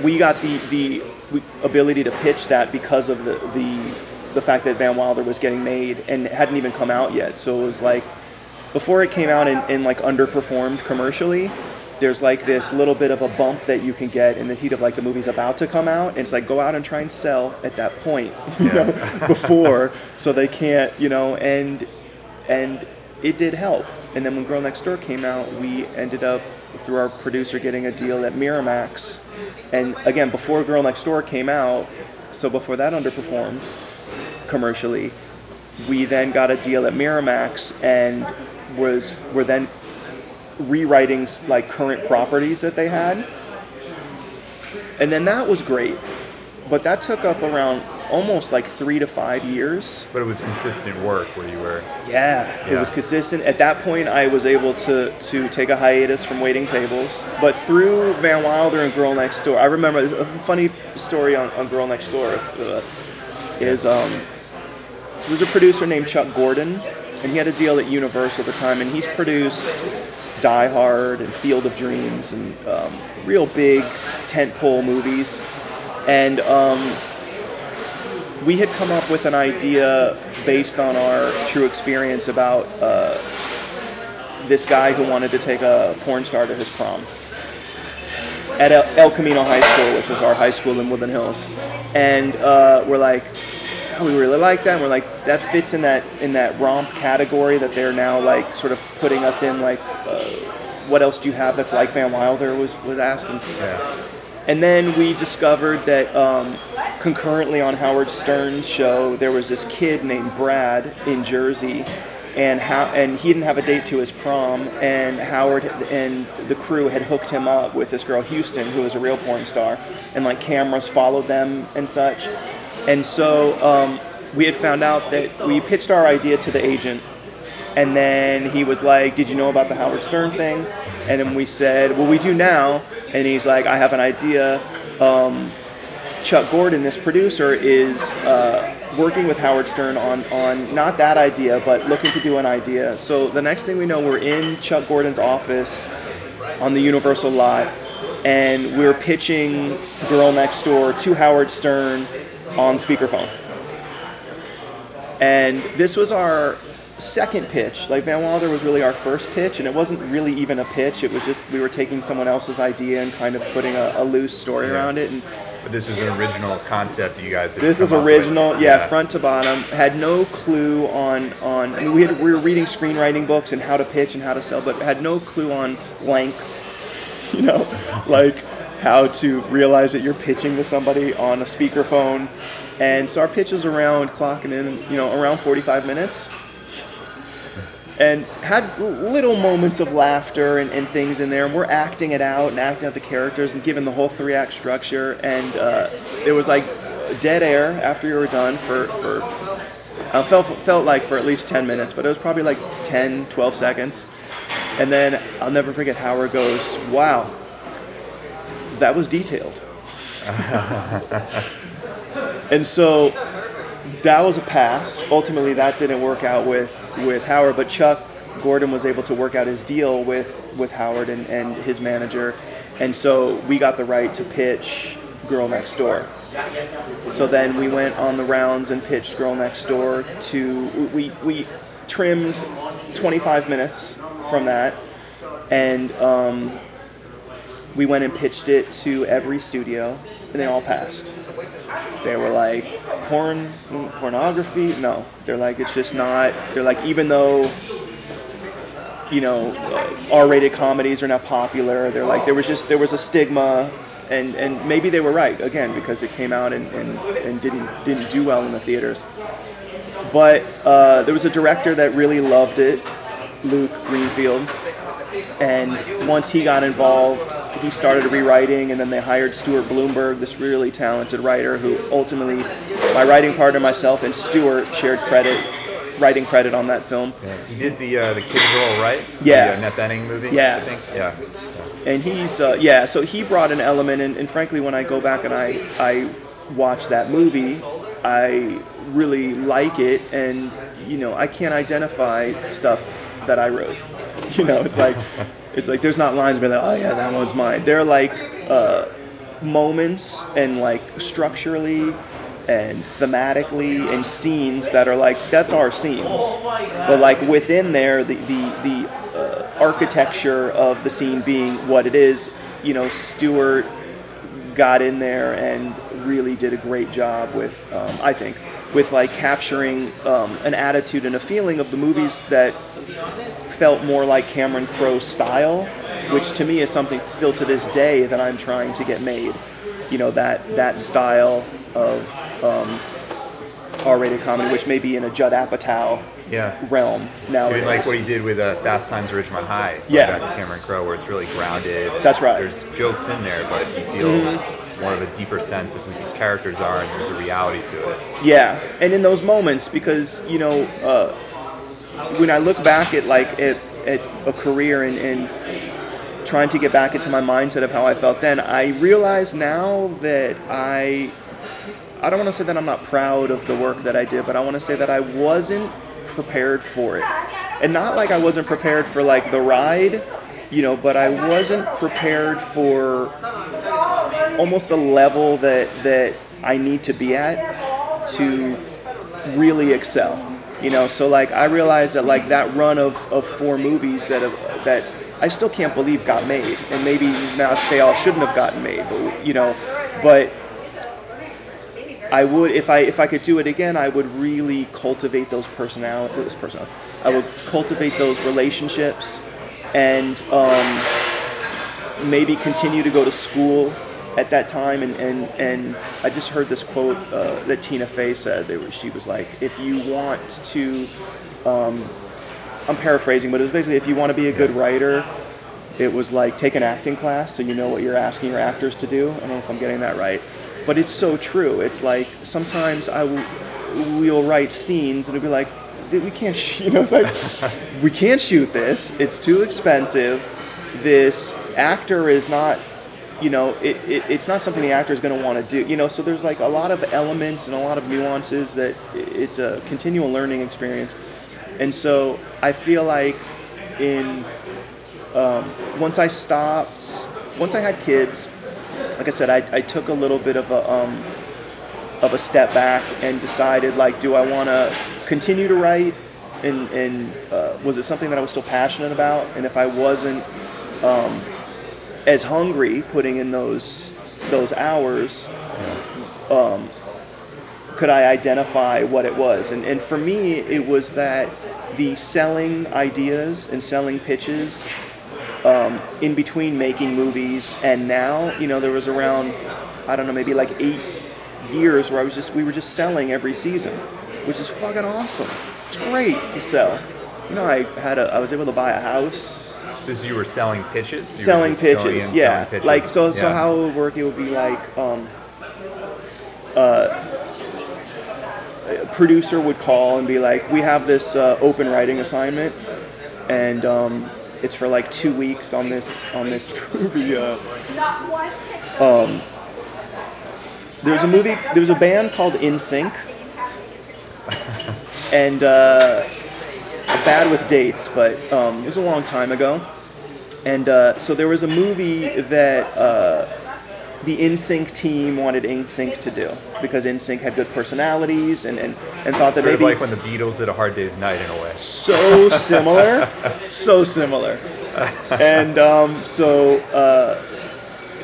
we got the the ability to pitch that because of the the the fact that Van Wilder was getting made and it hadn't even come out yet. So it was like before it came out and, and like underperformed commercially. There's like this little bit of a bump that you can get in the heat of like the movie's about to come out, and it's like go out and try and sell at that point, you know, before, so they can't, you know, and and it did help. And then when Girl Next Door came out, we ended up through our producer getting a deal at Miramax. And again, before Girl Next Door came out, so before that underperformed commercially, we then got a deal at Miramax and was were then rewriting like current properties that they had. And then that was great. But that took up around almost like three to five years. But it was consistent work where you were. Yeah, it was consistent. At that point, I was able to to take a hiatus from waiting tables. But through Van Wilder and Girl Next Door, I remember a funny story on, on Girl Next Door uh, is um, so there's a producer named Chuck Gordon, and he had a deal at Universal at the time, and he's produced Die Hard and Field of Dreams and um, real big tentpole movies. And um, we had come up with an idea based on our true experience about uh, this guy who wanted to take a porn star to his prom at El, Camino High School, which was our high school in Woodland Hills. And uh, we're like, oh, we really like that. And we're like, that fits in that in that romp category that they're now like sort of putting us in. Like, uh, what else do you have that's like Van Wilder was was asking. Yeah. And then we discovered that um, concurrently on Howard Stern's show, there was this kid named Brad in Jersey, and how and he didn't have a date to his prom, and Howard and the crew had hooked him up with this girl Houston, who was a real porn star, and like cameras followed them and such, and so um, we had found out that we pitched our idea to the agent, and then he was like, "Did you know about the Howard Stern thing?" And then we said, "Well, we do now." And he's like, "I have an idea." Um, Chuck Gordon, this producer, is uh, working with Howard Stern on on not that idea, but looking to do an idea. So the next thing we know, we're in Chuck Gordon's office on the Universal lot, and we're pitching Girl Next Door to Howard Stern on speakerphone. And this was our second pitch. Like Van Wilder was really our first pitch, and it wasn't really even a pitch. It was just we were taking someone else's idea and kind of putting a, a loose story around it. And But this is an original concept that you guys. This is come up with. original, yeah, front to bottom. Had no clue on on. I mean, we had, we were reading screenwriting books and how to pitch and how to sell, but had no clue on length. You know, like how to realize that you're pitching to somebody on a speakerphone. And so our pitch is around clocking in, you know, around 45 minutes. And had little moments of laughter and, and things in there. And we're acting it out and acting out the characters and giving the whole three act structure. And uh, it was like dead air after you were done for, for I felt, felt like for at least 10 minutes, but it was probably like 10, 12 seconds. And then I'll never forget Howard goes, wow, that was detailed. and so that was a pass. Ultimately, that didn't work out with, with Howard, but Chuck Gordon was able to work out his deal with, with Howard and, and his manager. And so we got the right to pitch Girl Next Door. So then we went on the rounds and pitched Girl Next Door to, we, we trimmed 25 minutes from that. And um, we went and pitched it to every studio, and they all passed. They were like, porn, pornography? No. They're like, it's just not. They're like, even though, you know, R-rated comedies are not popular. They're like, there was just there was a stigma and and maybe they were right again because it came out and, and, and didn't didn't do well in the theaters. But uh, there was a director that really loved it, Luke Greenfield, and once he got involved, he started rewriting, and then they hired Stuart Blumberg, this really talented writer, who ultimately, my writing partner, myself, and Stuart shared credit, writing credit on that film. He did the uh, the Kids Are right? Yeah. The uh, Annette Bening movie. Yeah. I think. Yeah. and he's uh, yeah so he brought an element and, and frankly when i go back and i i watch that movie i really like it and you know i can't identify stuff that i wrote you know it's like it's like there's not lines where like oh yeah that one's mine. They're like uh, moments and like structurally and thematically and scenes that are like that's our scenes. But like within there the the, the uh, architecture of the scene being what it is you know Stuart got in there and really did a great job with um, i think with like capturing um, an attitude and a feeling of the movies that felt more like cameron crowe style which to me is something still to this day that i'm trying to get made you know that that style of um, R-rated comedy, which may be in a Judd Apatow Yeah. realm now. Like what he did with uh, Fast Times at Ridgemont High. Yeah. Back to Cameron Crowe, where it's really grounded. That's right. Mm-hmm. There's jokes in there, but you feel more of a deeper sense of who these characters are, and there's a reality to it. Yeah, and in those moments, because you know, uh, when I look back at like at, at a career and, and trying to get back into my mindset of how I felt then, I realize now that I I don't want to say that I'm not proud of the work that I did, but I want to say that I wasn't prepared for it. And not like I wasn't prepared for like the ride, you know, but I wasn't prepared for almost the level that that I need to be at to really excel. You know, so like I realized that like that run of, of four movies that have that I still can't believe got made, and maybe now they all shouldn't have gotten made, but you know, but I would if I if I could do it again, I would really cultivate those personality, this personality. I would cultivate those relationships, and um, maybe continue to go to school at that time. And and, and I just heard this quote uh, that Tina Fey said. Were, she was like, "If you want to," um, I'm paraphrasing, but it was basically, if you want to be a good writer. It was like take an acting class so you know what you're asking your actors to do. I don't know if I'm getting that right but it's so true. It's like sometimes I will we'll write scenes and it'll be like we can't sh-, you know it's like we can't shoot this. It's too expensive. This actor is not you know it, it it's not something the actor is going to want to do. You know so there's like a lot of elements and a lot of nuances that it's a continual learning experience. And so I feel like in um, once I stopped once I had kids like I said, I, I took a little bit of a um, of a step back and decided like, do I want to continue to write, and and uh, was it something that I was still passionate about? And if I wasn't um, as hungry putting in those those hours, um, could I identify what it was? And and for me, it was that the selling ideas and selling pitches um, in between making movies and now, you know, there was around, I don't know, maybe like eight years where I was just, we were just selling every season, which is fucking awesome. It's great to sell. You know, I had a, I was able to buy a house. So, so you were selling pitches? You selling pitches, in, yeah. selling pitches. Like so, so Yeah. how it would work? It would be like, um, uh, a producer would call and be like, "We have this uh, open writing assignment, and um, it's for like two weeks on this on this movie." Uh, um, there's a movie. There's a band called NSYNC, and uh, bad with dates, but um, it was a long time ago. And uh, so there was a movie that uh, the NSYNC team wanted NSYNC to do because NSYNC had good personalities and, and, and thought that Sort of maybe like when the Beatles did A Hard Day's Night in a way. so similar, so similar. And um, so uh,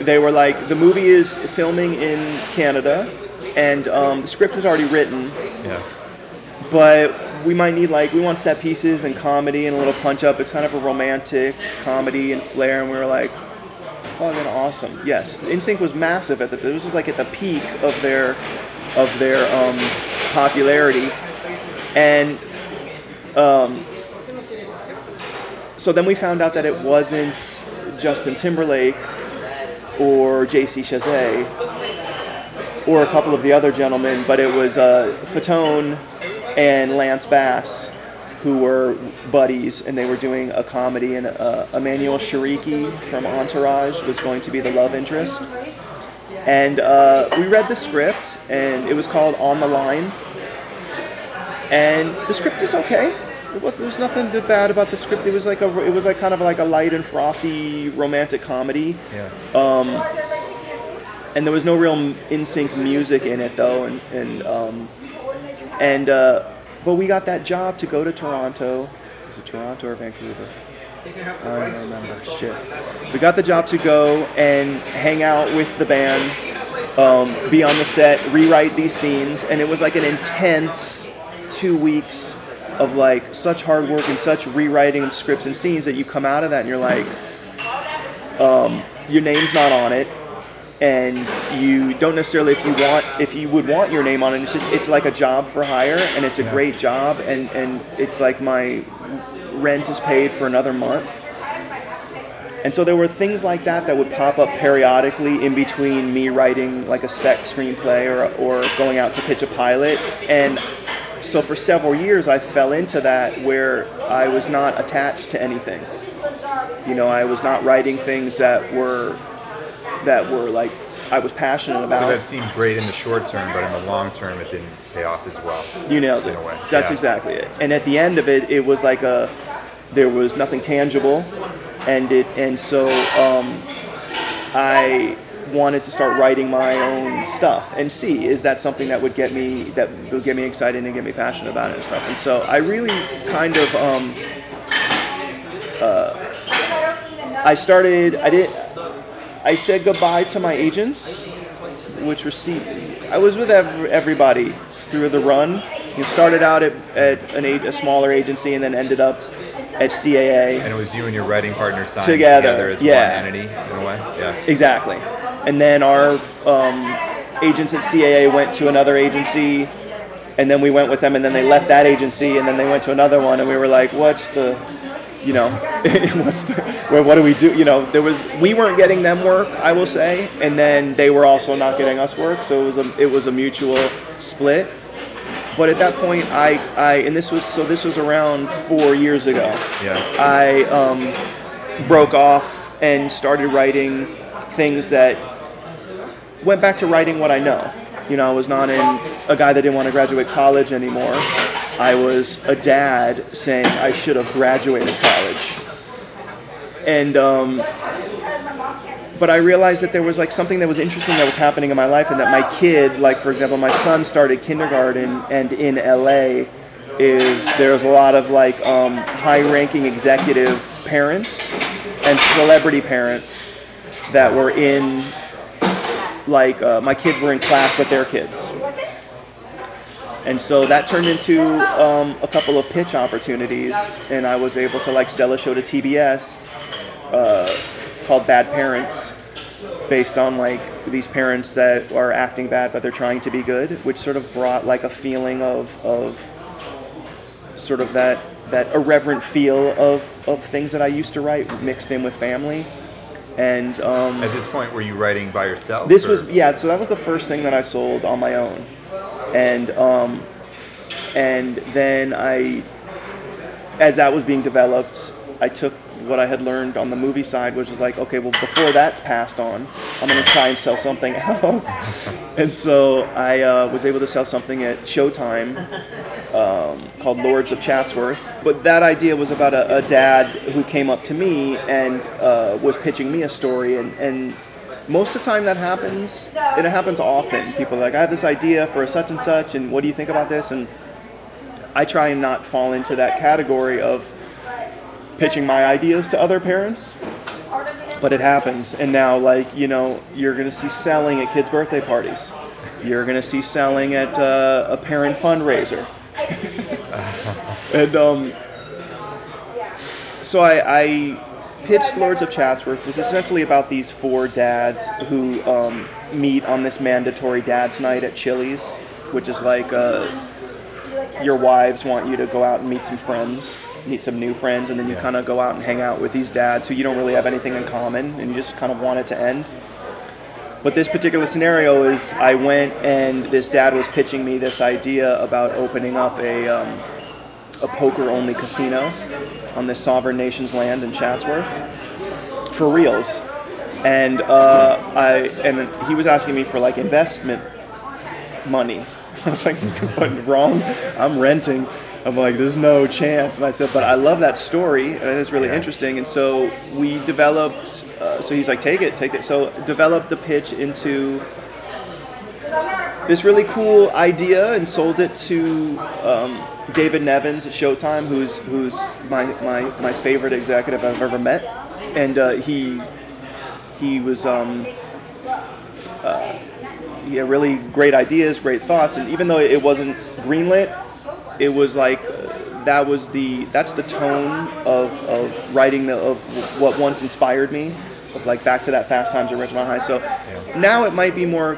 they were like, the movie is filming in Canada, and um, the script is already written, Yeah. but we might need like we want set pieces and comedy and a little punch up. It's kind of a romantic comedy and flair, and we were like, fucking awesome. Yes, NSYNC was massive at the. This was like at the peak of their of their um, popularity, and um, so then we found out that it wasn't Justin Timberlake or J.C. Chasez or a couple of the other gentlemen, but it was uh, Fatone and Lance Bass who were buddies, and they were doing a comedy, and uh, Emmanuelle Chriqui from Entourage was going to be the love interest. And uh, we read the script, and it was called On the Line. And the script is okay. It was there's nothing bad about the script. It was like a it was like kind of like a light and frothy romantic comedy. Yeah. Um, and there was no real NSYNC music in it though, and and um, and uh, but we got that job to go to Toronto. Was it Toronto or Vancouver? I don't remember. Shit. We got the job to go and hang out with the band, um, be on the set, rewrite these scenes, and it was like an intense two weeks of like such hard work and such rewriting of scripts and scenes that you come out of that and you're like, um, your name's not on it, and you don't necessarily if you want if you would want your name on it. It's just it's like a job for hire, and it's a great job, and and it's like my rent is paid for another month. And so there were things like that that would pop up periodically in between me writing like a spec screenplay or, or going out to pitch a pilot. And so for several years I fell into that where I was not attached to anything. You know, I was not writing things that were that were like I was passionate So about. that seems great in the short term, but in the long term, it didn't pay off as well. You nailed in it. a way. That's Yeah. exactly it. And at the end of it, it was like a there was nothing tangible, and it and so um, I wanted to start writing my own stuff and see is that something that would get me that would get me excited and get me passionate about it and stuff. And so I really kind of um, uh, I started. I did. I said goodbye to my agents, which received. I was with everybody through the run. You started out at, at an, a, a smaller agency and then ended up at CAA. And it was you and your writing partner signed Together, together, as yeah. one entity in a way. Yeah. Exactly. And then our um, agents at CAA went to another agency, and then we went with them, and then they left that agency, and then they went to another one, and we were like, what's the, you know, what's the, well, what do we do? You know, there was we weren't getting them work, I will say, and then they were also not getting us work, so it was a it was a mutual split. But at that point, I, I and this was so this was around four years ago. Yeah. I um, broke off and started writing things that went back to writing what I know. You know, I was not in a guy that didn't want to graduate college anymore. I was a dad saying I should have graduated college. And um, but I realized that there was like something that was interesting that was happening in my life, and that my kid, like for example, my son started kindergarten, and in LA, is there's a lot of like um, high-ranking executive parents and celebrity parents that were in like uh, my kids were in class with their kids. And so that turned into um, a couple of pitch opportunities, and I was able to like sell a show to TBS uh, called Bad Parents, based on like these parents that are acting bad but they're trying to be good, which sort of brought like a feeling of of sort of that that irreverent feel of of things that I used to write mixed in with family, and um, At this point, were you writing by yourself? this or- was yeah. So that was the first thing that I sold on my own, and um, and then I, as that was being developed, I took what I had learned on the movie side, which was like, okay, well, before that's passed on, I'm going to try and sell something else. and so I uh, was able to sell something at Showtime um, called Lords of Chatsworth. But that idea was about a, a dad who came up to me and uh, was pitching me a story, and, and most of the time that happens, it happens often. People are like, I have this idea for such and such, and what do you think about this? And I try and not fall into that category of pitching my ideas to other parents. But it happens, and now, like you know, you're gonna see selling at kids' birthday parties. You're gonna see selling at uh, a parent fundraiser, and um, so I, I pitched Lords of Chatsworth was essentially about these four dads who um, meet on this mandatory dad's night at Chili's, which is like uh, your wives want you to go out and meet some friends, meet some new friends, and then you kind of go out and hang out with these dads who you don't really have anything in common, and you just kind of want it to end. But this particular scenario is I went and this dad was pitching me this idea about opening up a, um, a poker only casino on this sovereign nation's land in Chatsworth for reals. And uh, I and he was asking me for like investment money. I was like, what, wrong? I'm renting. I'm like, there's no chance. And I said, but I love that story, and it's really Yeah. interesting. And so we developed. Uh, so he's like, take it, take it. So developed the pitch into this really cool idea and sold it to um, David Nevins at Showtime, who's who's my, my, my favorite executive I've ever met, and uh, he he was um, uh, he had really great ideas, great thoughts, and even though it wasn't greenlit, it was like uh, that was the that's the tone of, of writing the, of what once inspired me, of like back to that Fast Times at Ridgemont High. So now it might be more,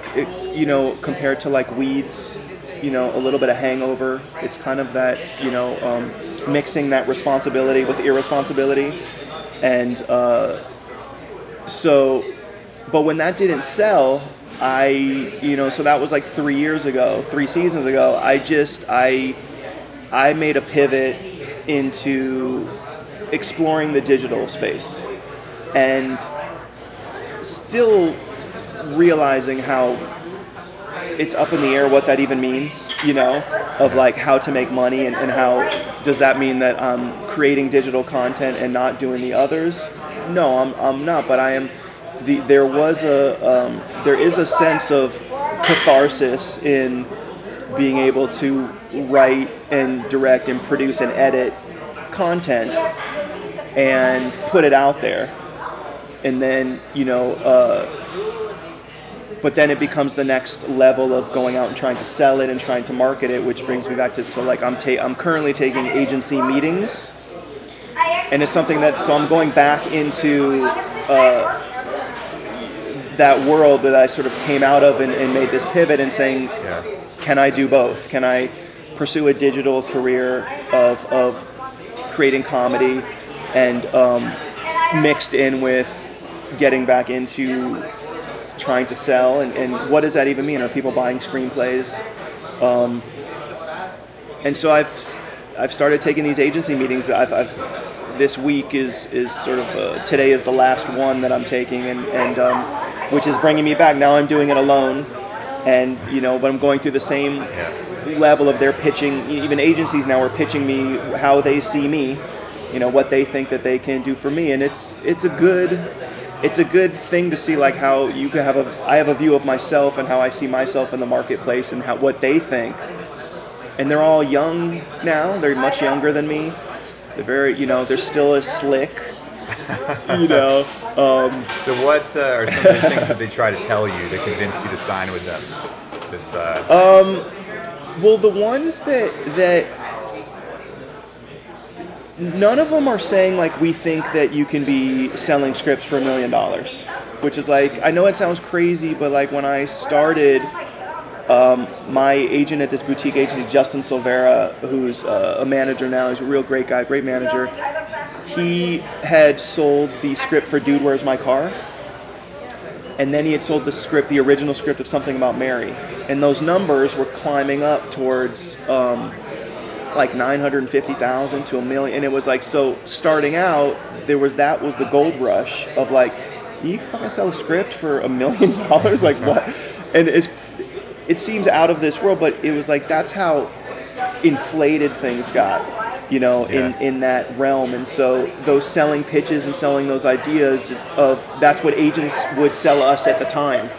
you know, compared to like Weeds, you know, a little bit of Hangover. It's kind of that, you know, um, mixing that responsibility with irresponsibility, and. Uh, so but when that didn't sell i you know so that was like three years ago three seasons ago i just i i made a pivot into exploring the digital space and still realizing how it's up in the air what that even means, you know, of like how to make money and, and how does that mean that I'm creating digital content and not doing the others? No, I'm, I'm not, but I am. The, there was a um, there is a sense of catharsis in being able to write and direct and produce and edit content and put it out there and then you know uh, but then it becomes the next level of going out and trying to sell it and trying to market it which brings me back to so like i'm ta- i'm currently taking agency meetings and it's something that so i'm going back into uh, that world that i sort of came out of and, and made this pivot and saying Yeah. can I do both? Can I pursue a digital career of, of creating comedy and um, mixed in with getting back into trying to sell? And, and what does that even mean? Are people buying screenplays? Um, and so I've I've started taking these agency meetings. I've, I've this week is is sort of uh, today is the last one that I'm taking, and and um, which is bringing me back. Now I'm doing it alone, and you know, but I'm going through the same level of their pitching. Even agencies now are pitching me how they see me, you know, what they think that they can do for me, and it's it's a good. It's a good thing to see like how you can have a I have a view of myself and how I see myself in the marketplace and how what they think and they're all young now. They're much younger than me. They're very, you know, they're still as slick. you know, um, So what uh, are some of the things that they try to tell you to convince you to sign with them? With, uh, well, the ones that that none of them are saying like we think that you can be selling scripts for a million dollars, which is like I know it sounds crazy, but like when I started. Um, my agent at this boutique agency, Justin Silvera, who's uh, a manager now, he's a real great guy, great manager. He had sold the script for Dude, Where's My Car? And then he had sold the script, the original script of Something About Mary. And those numbers were climbing up towards um, like 950,000 to a million. And it was like, so starting out, there was that was the gold rush of like, you can fucking sell a script for a million dollars? Like what? And it's, it seems out of this world, but it was like, that's how inflated things got, you know, in, in that realm. And so those selling pitches and selling those ideas of that's what agents would sell us at the time.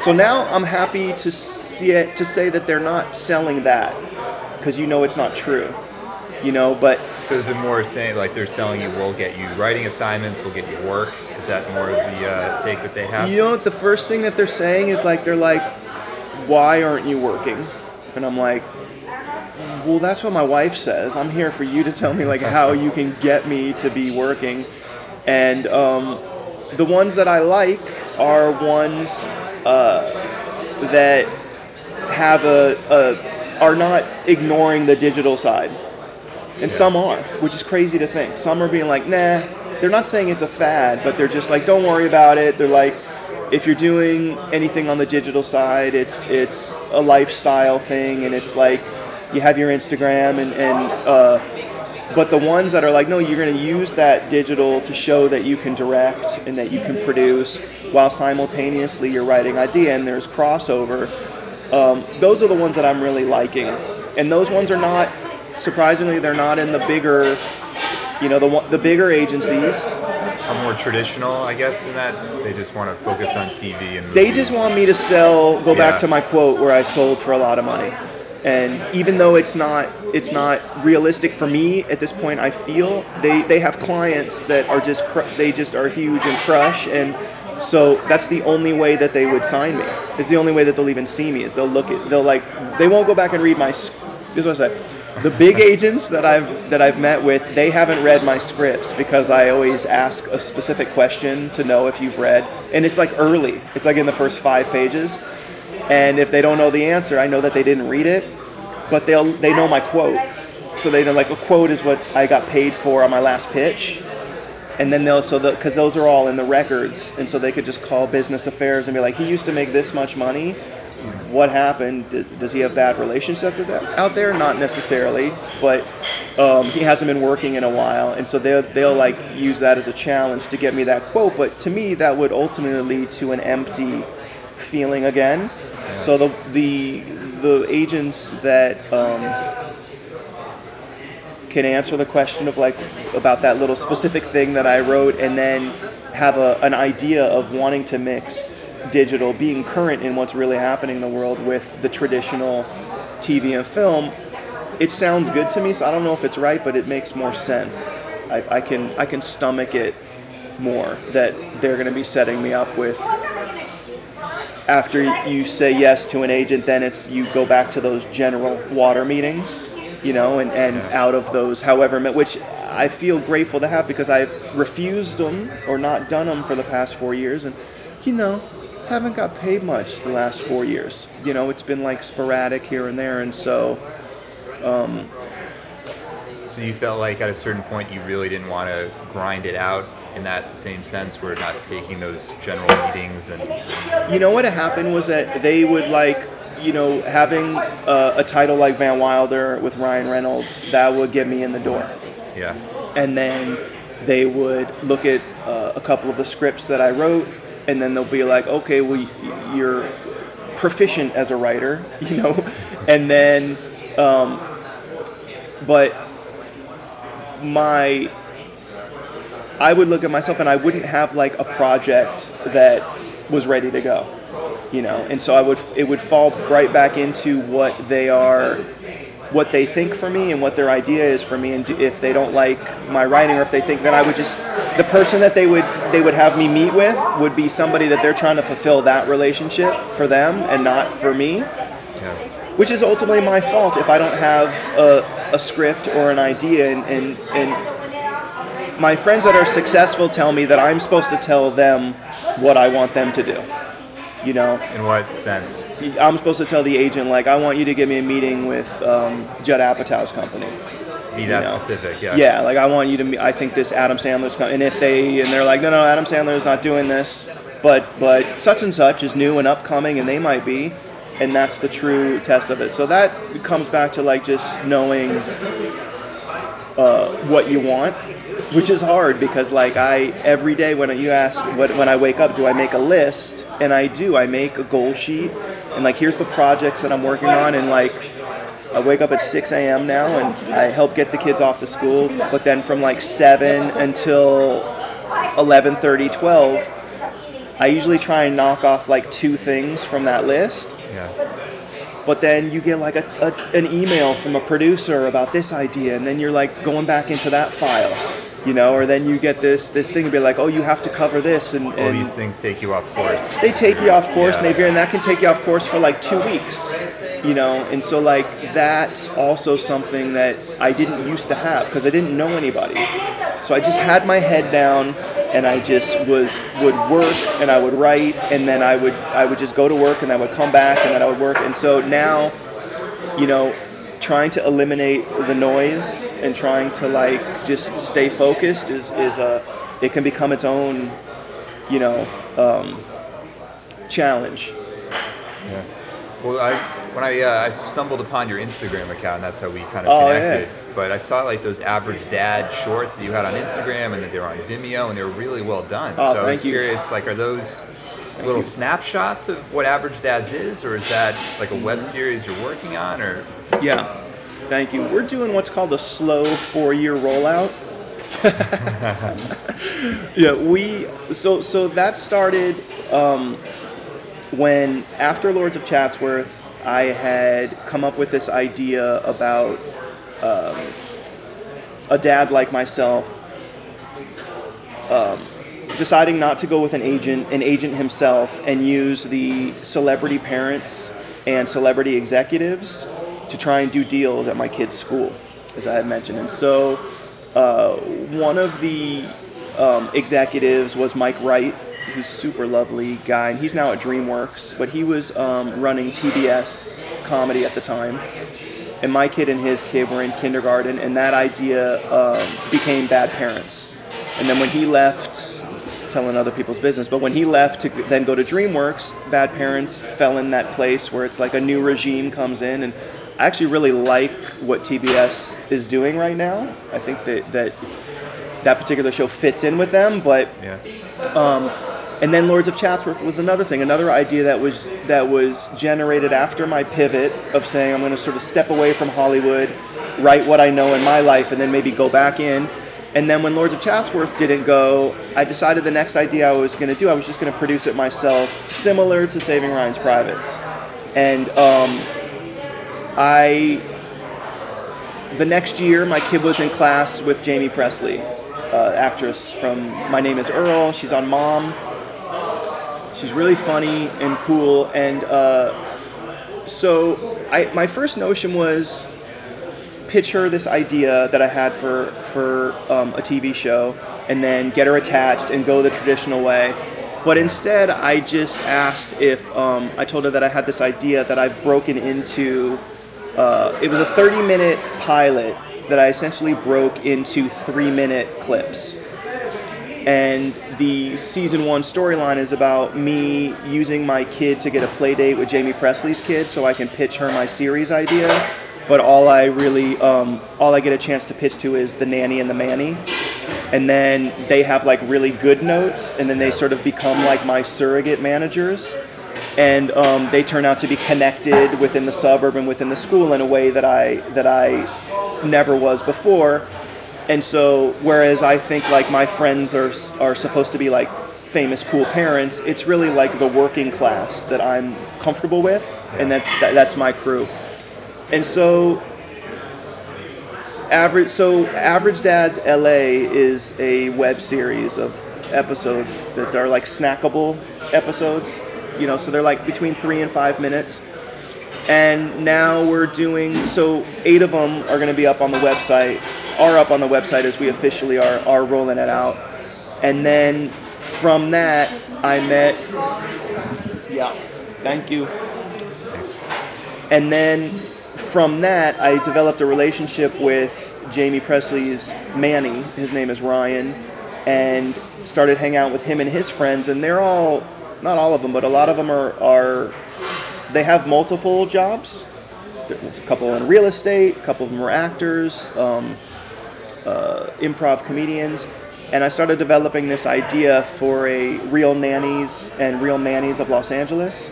So now I'm happy to see it, to say that they're not selling that because you know it's not true, you know, but so is it more saying like they're selling you, we'll get you writing assignments, we'll get you work? Is that more of the uh, take that they have? You know what? The first thing that they're saying is like, they're like, why aren't you working? And I'm like, well, that's what my wife says. I'm here for you to tell me like how you can get me to be working. and um, the ones that I like are ones uh, that have a, a are not ignoring the digital side, and some are, which is crazy to think. Some are being like, nah. They're not saying it's a fad, but they're just like, don't worry about it. They're like, if you're doing anything on the digital side, it's it's a lifestyle thing, and it's like you have your Instagram and and. Uh, but the ones that are like, no, you're going to use that digital to show that you can direct and that you can produce while simultaneously you're writing idea and there's crossover. Um, those are the ones that I'm really liking, and those ones are not surprisingly they're not in the bigger, you know, the the bigger agencies. Are more traditional, I guess, in that they just want to focus on TV and. They just want me to sell. Go Yeah. back to my quote where I sold for a lot of money, and even though it's not it's not realistic for me at this point, I feel they they have clients that are just cr- they just are huge and crush, and so that's the only way that they would sign me. It's the only way that they'll even see me is they'll look at they'll like they won't go back and read my. Here's what I say. The big agents that I've that I've met with, they haven't read my scripts because I always ask a specific question to know if you've read, and it's like early. It's like in the first five pages, and if they don't know the answer, I know that they didn't read it, but they'll they know my quote, so they know like a quote is what I got paid for on my last pitch, and then they'll so because those are all in the records, and so they could just call business affairs and be like, he used to make this much money. What happened? Does he have bad relationships out there? Not necessarily, but um, he hasn't been working in a while, and so they'll they'll like use that as a challenge to get me that quote. But to me, that would ultimately lead to an empty feeling again. So the the the agents that um, can answer the question of like about that little specific thing that I wrote, and then have a, an idea of wanting to mix digital, being current in what's really happening in the world with the traditional TV and film. It sounds good to me, so I don't know if it's right, but it makes more sense. I, I can I can stomach it more that they're going to be setting me up with after you say yes to an agent, then it's you go back to those general water meetings, you know, and, and out of those, however, which I feel grateful to have because I've refused them or not done them for the past four years, and you know, haven't got paid much the last four years. You know, it's been like sporadic here and there, and so um, So you felt like at a certain point you really didn't want to grind it out in that same sense, we're not taking those general meetings and you know what happened was that they would like you know having a, a title like van wilder with ryan reynolds that would get me in the door. Yeah, and then they would look at uh, a couple of the scripts that i wrote and then they'll be like okay well you're proficient as a writer you know? And then um, but my I would look at myself and I wouldn't have like a project that was ready to go, you know. And so I would it would fall right back into what they are what they think for me and what their idea is for me and if they don't like my writing or if they think that I would just the person that they would they would have me meet with would be somebody that they're trying to fulfill that relationship for them and not for me yeah, which is ultimately my fault if I don't have a, a script or an idea. And, and, and my friends that are successful tell me that I'm supposed to tell them what I want them to do. You know, in what sense? I'm supposed to tell the agent, like, I want you to give me a meeting with um, Judd Apatow's company. Be that know. specific, yeah. Yeah, like I want you to. meet I think this Adam Sandler's. company, and if they and they're like, no, no, Adam Sandler's not doing this, but but such and such is new and upcoming, and they might be, and that's the true test of it. So that comes back to like just knowing uh, what you want, which is hard because like I every day when you ask what when I wake up, do I make a list? And I do. I make a goal sheet, and like here's the projects that I'm working on, and like I wake up at 6 a.m. now and I help get the kids off to school. But then from like 7 until 11:30, 12, I usually try and knock off like two things from that list. yeah. But then you get like a, a, an email from a producer about this idea, and then you're like going back into that file, you know, or then you get this this thing and be like, oh, you have to cover this, and, All these things take you off course. they take you off course, Yeah. and, they, and that can take you off course for like two weeks, you know and so like that's also something that i didn't used to have because i didn't know anybody so i just had my head down and i just was would work and i would write and then i would i would just go to work and i would come back and then i would work and so now you know trying to eliminate the noise and trying to like just stay focused is is a it can become its own you know um, challenge Yeah. Well, I when I uh, I stumbled upon your Instagram account, and that's how we kind of Oh, yeah. connected. But I saw like those average dad shorts that you had on Instagram, and that they were on Vimeo, and they were really well done. Oh, so I was you. curious, like, are those little you. snapshots of what average dads is, or is that like a web series you're working on, or Yeah, thank you. We're doing what's called a slow four-year rollout. yeah, we so so that started um, when after Lords of Chatsworth, I had come up with this idea about um, a dad like myself um, deciding not to go with an agent, an agent himself, and use the celebrity parents and celebrity executives to try and do deals at my kid's school, as I had mentioned. And so, uh, one of the um, executives was Mike Wright, who's super lovely guy, and he's now at DreamWorks, but he was um, running TBS comedy at the time. And my kid and his kid were in kindergarten, and that idea um, became Bad Parents. And then when he left, telling other people's business, but when he left to then go to DreamWorks, Bad Parents fell in that place where it's like a new regime comes in, and I actually really like what TBS is doing right now. I think that that that particular show fits in with them, but yeah, and then Lords of Chatsworth was another thing, another idea that was that was generated after my pivot of saying I'm going to sort of step away from Hollywood, write what I know in my life, and then maybe go back in. And then when Lords of Chatsworth didn't go, I decided the next idea I was going to do, I was just going to produce it myself, similar to Saving Ryan's Privates. And um, I, the next year, my kid was in class with Jaime Pressly, uh, actress from My Name Is Earl. She's on Mom. She's really funny and cool. And uh, so I, my first notion was pitch her this idea that I had for, for um, a TV show and then get her attached and go the traditional way. But instead, I just asked if um, I told her that I had this idea that I've broken into. Uh, it was a 30 minute pilot that I essentially broke into three minute clips. And the season one storyline is about me using my kid to get a play date with Jaime Pressly's kid, so I can pitch her my series idea. But all I really, um, all I get a chance to pitch to is the nanny and the manny, and then they have like really good notes, and then they sort of become like my surrogate managers, and um, they turn out to be connected within the suburb and within the school in a way that I that I never was before. And so, whereas I think like my friends are are supposed to be like famous, cool parents, it's really like the working class that I'm comfortable with, and that's that, that's my crew. And so, average so average dads LA is a web series of episodes that are like snackable episodes. You know, so they're like between three and five minutes. And now we're doing so eight of them are going to be up on the website are up on the website as we officially are, are rolling it out. And then from that i met yeah thank you. Thanks. and then from that i developed a relationship with jaime pressly's manny his name is ryan and started hanging out with him and his friends and they're all not all of them but a lot of them are, are they have multiple jobs. There's a couple in real estate, a couple of them are actors, um, uh, improv comedians, and I started developing this idea for a Real Nannies and Real Mannies of Los Angeles,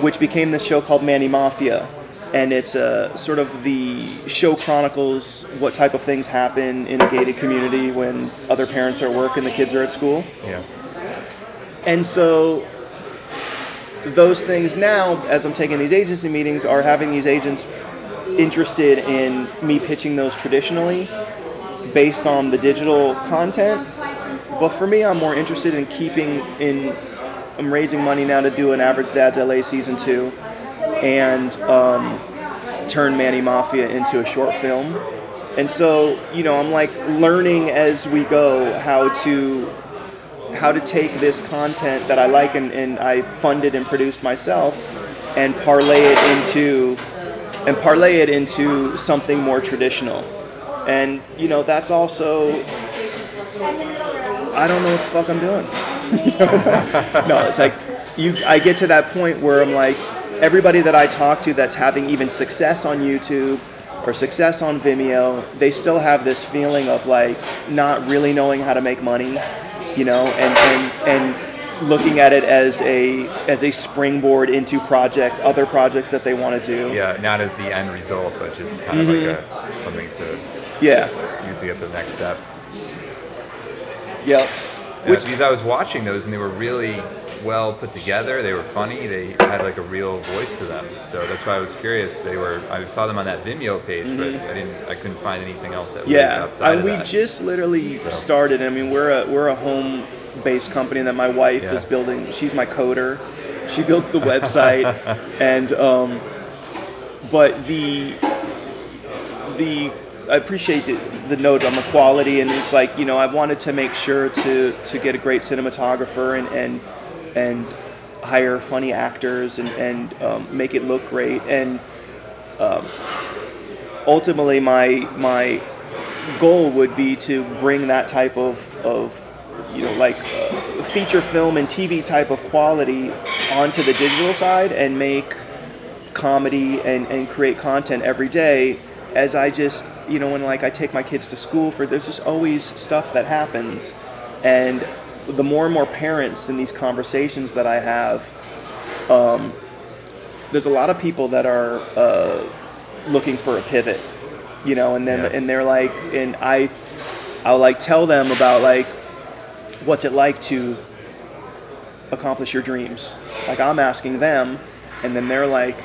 which became this show called Manny Mafia. And it's a sort of the show chronicles what type of things happen in a gated community when other parents are at work and the kids are at school. Yeah, And so those things now, as I'm taking these agency meetings, are having these agents interested in me pitching those traditionally based on the digital content. But for me, I'm more interested in keeping in. I'm raising money now to do an Average Dad's LA season two, and um, turned Manny Mafia into a short film. And so, you know, I'm like learning as we go how to how to take this content that I like and, and I funded and produced myself and parlay it into and parlay it into something more traditional. And you know, that's also I don't know what the fuck I'm doing. You know, it's like- no, it's like you I get to that point where I'm like everybody that I talk to that's having even success on YouTube or success on Vimeo, they still have this feeling of like not really knowing how to make money, you know, and and, and looking at it as a as a springboard into projects, other projects that they want to do. Yeah, not as the end result, but just kind of like Mm-hmm. a something to Yeah. use to get the next step. Yep. Yeah, Which because I was watching those and they were really well put together. They were funny. They had like a real voice to them. So that's why I was curious. They were. I saw them on that Vimeo page, but I didn't. I couldn't find anything else that Mm-hmm. yeah, outside of we that. just literally So. started. I mean, we're a we're a home based company that my wife Yeah. is building. She's my coder. She builds the website, and um, but the the I appreciate the, the note on the quality, and it's like you know I wanted to make sure to to get a great cinematographer and and and hire funny actors and and um, make it look great. And um, ultimately my my goal would be to bring that type of of you know like uh, feature film and TV type of quality onto the digital side and make comedy and, and create content every day as I just you know when like I take my kids to school for there's just always stuff that happens. And the more and more parents in these conversations that I have um, there's a lot of people that are uh, looking for a pivot you know and then Yeah. and they're like and I I'll like tell them about like what's it like to accomplish your dreams like I'm asking them and then they're like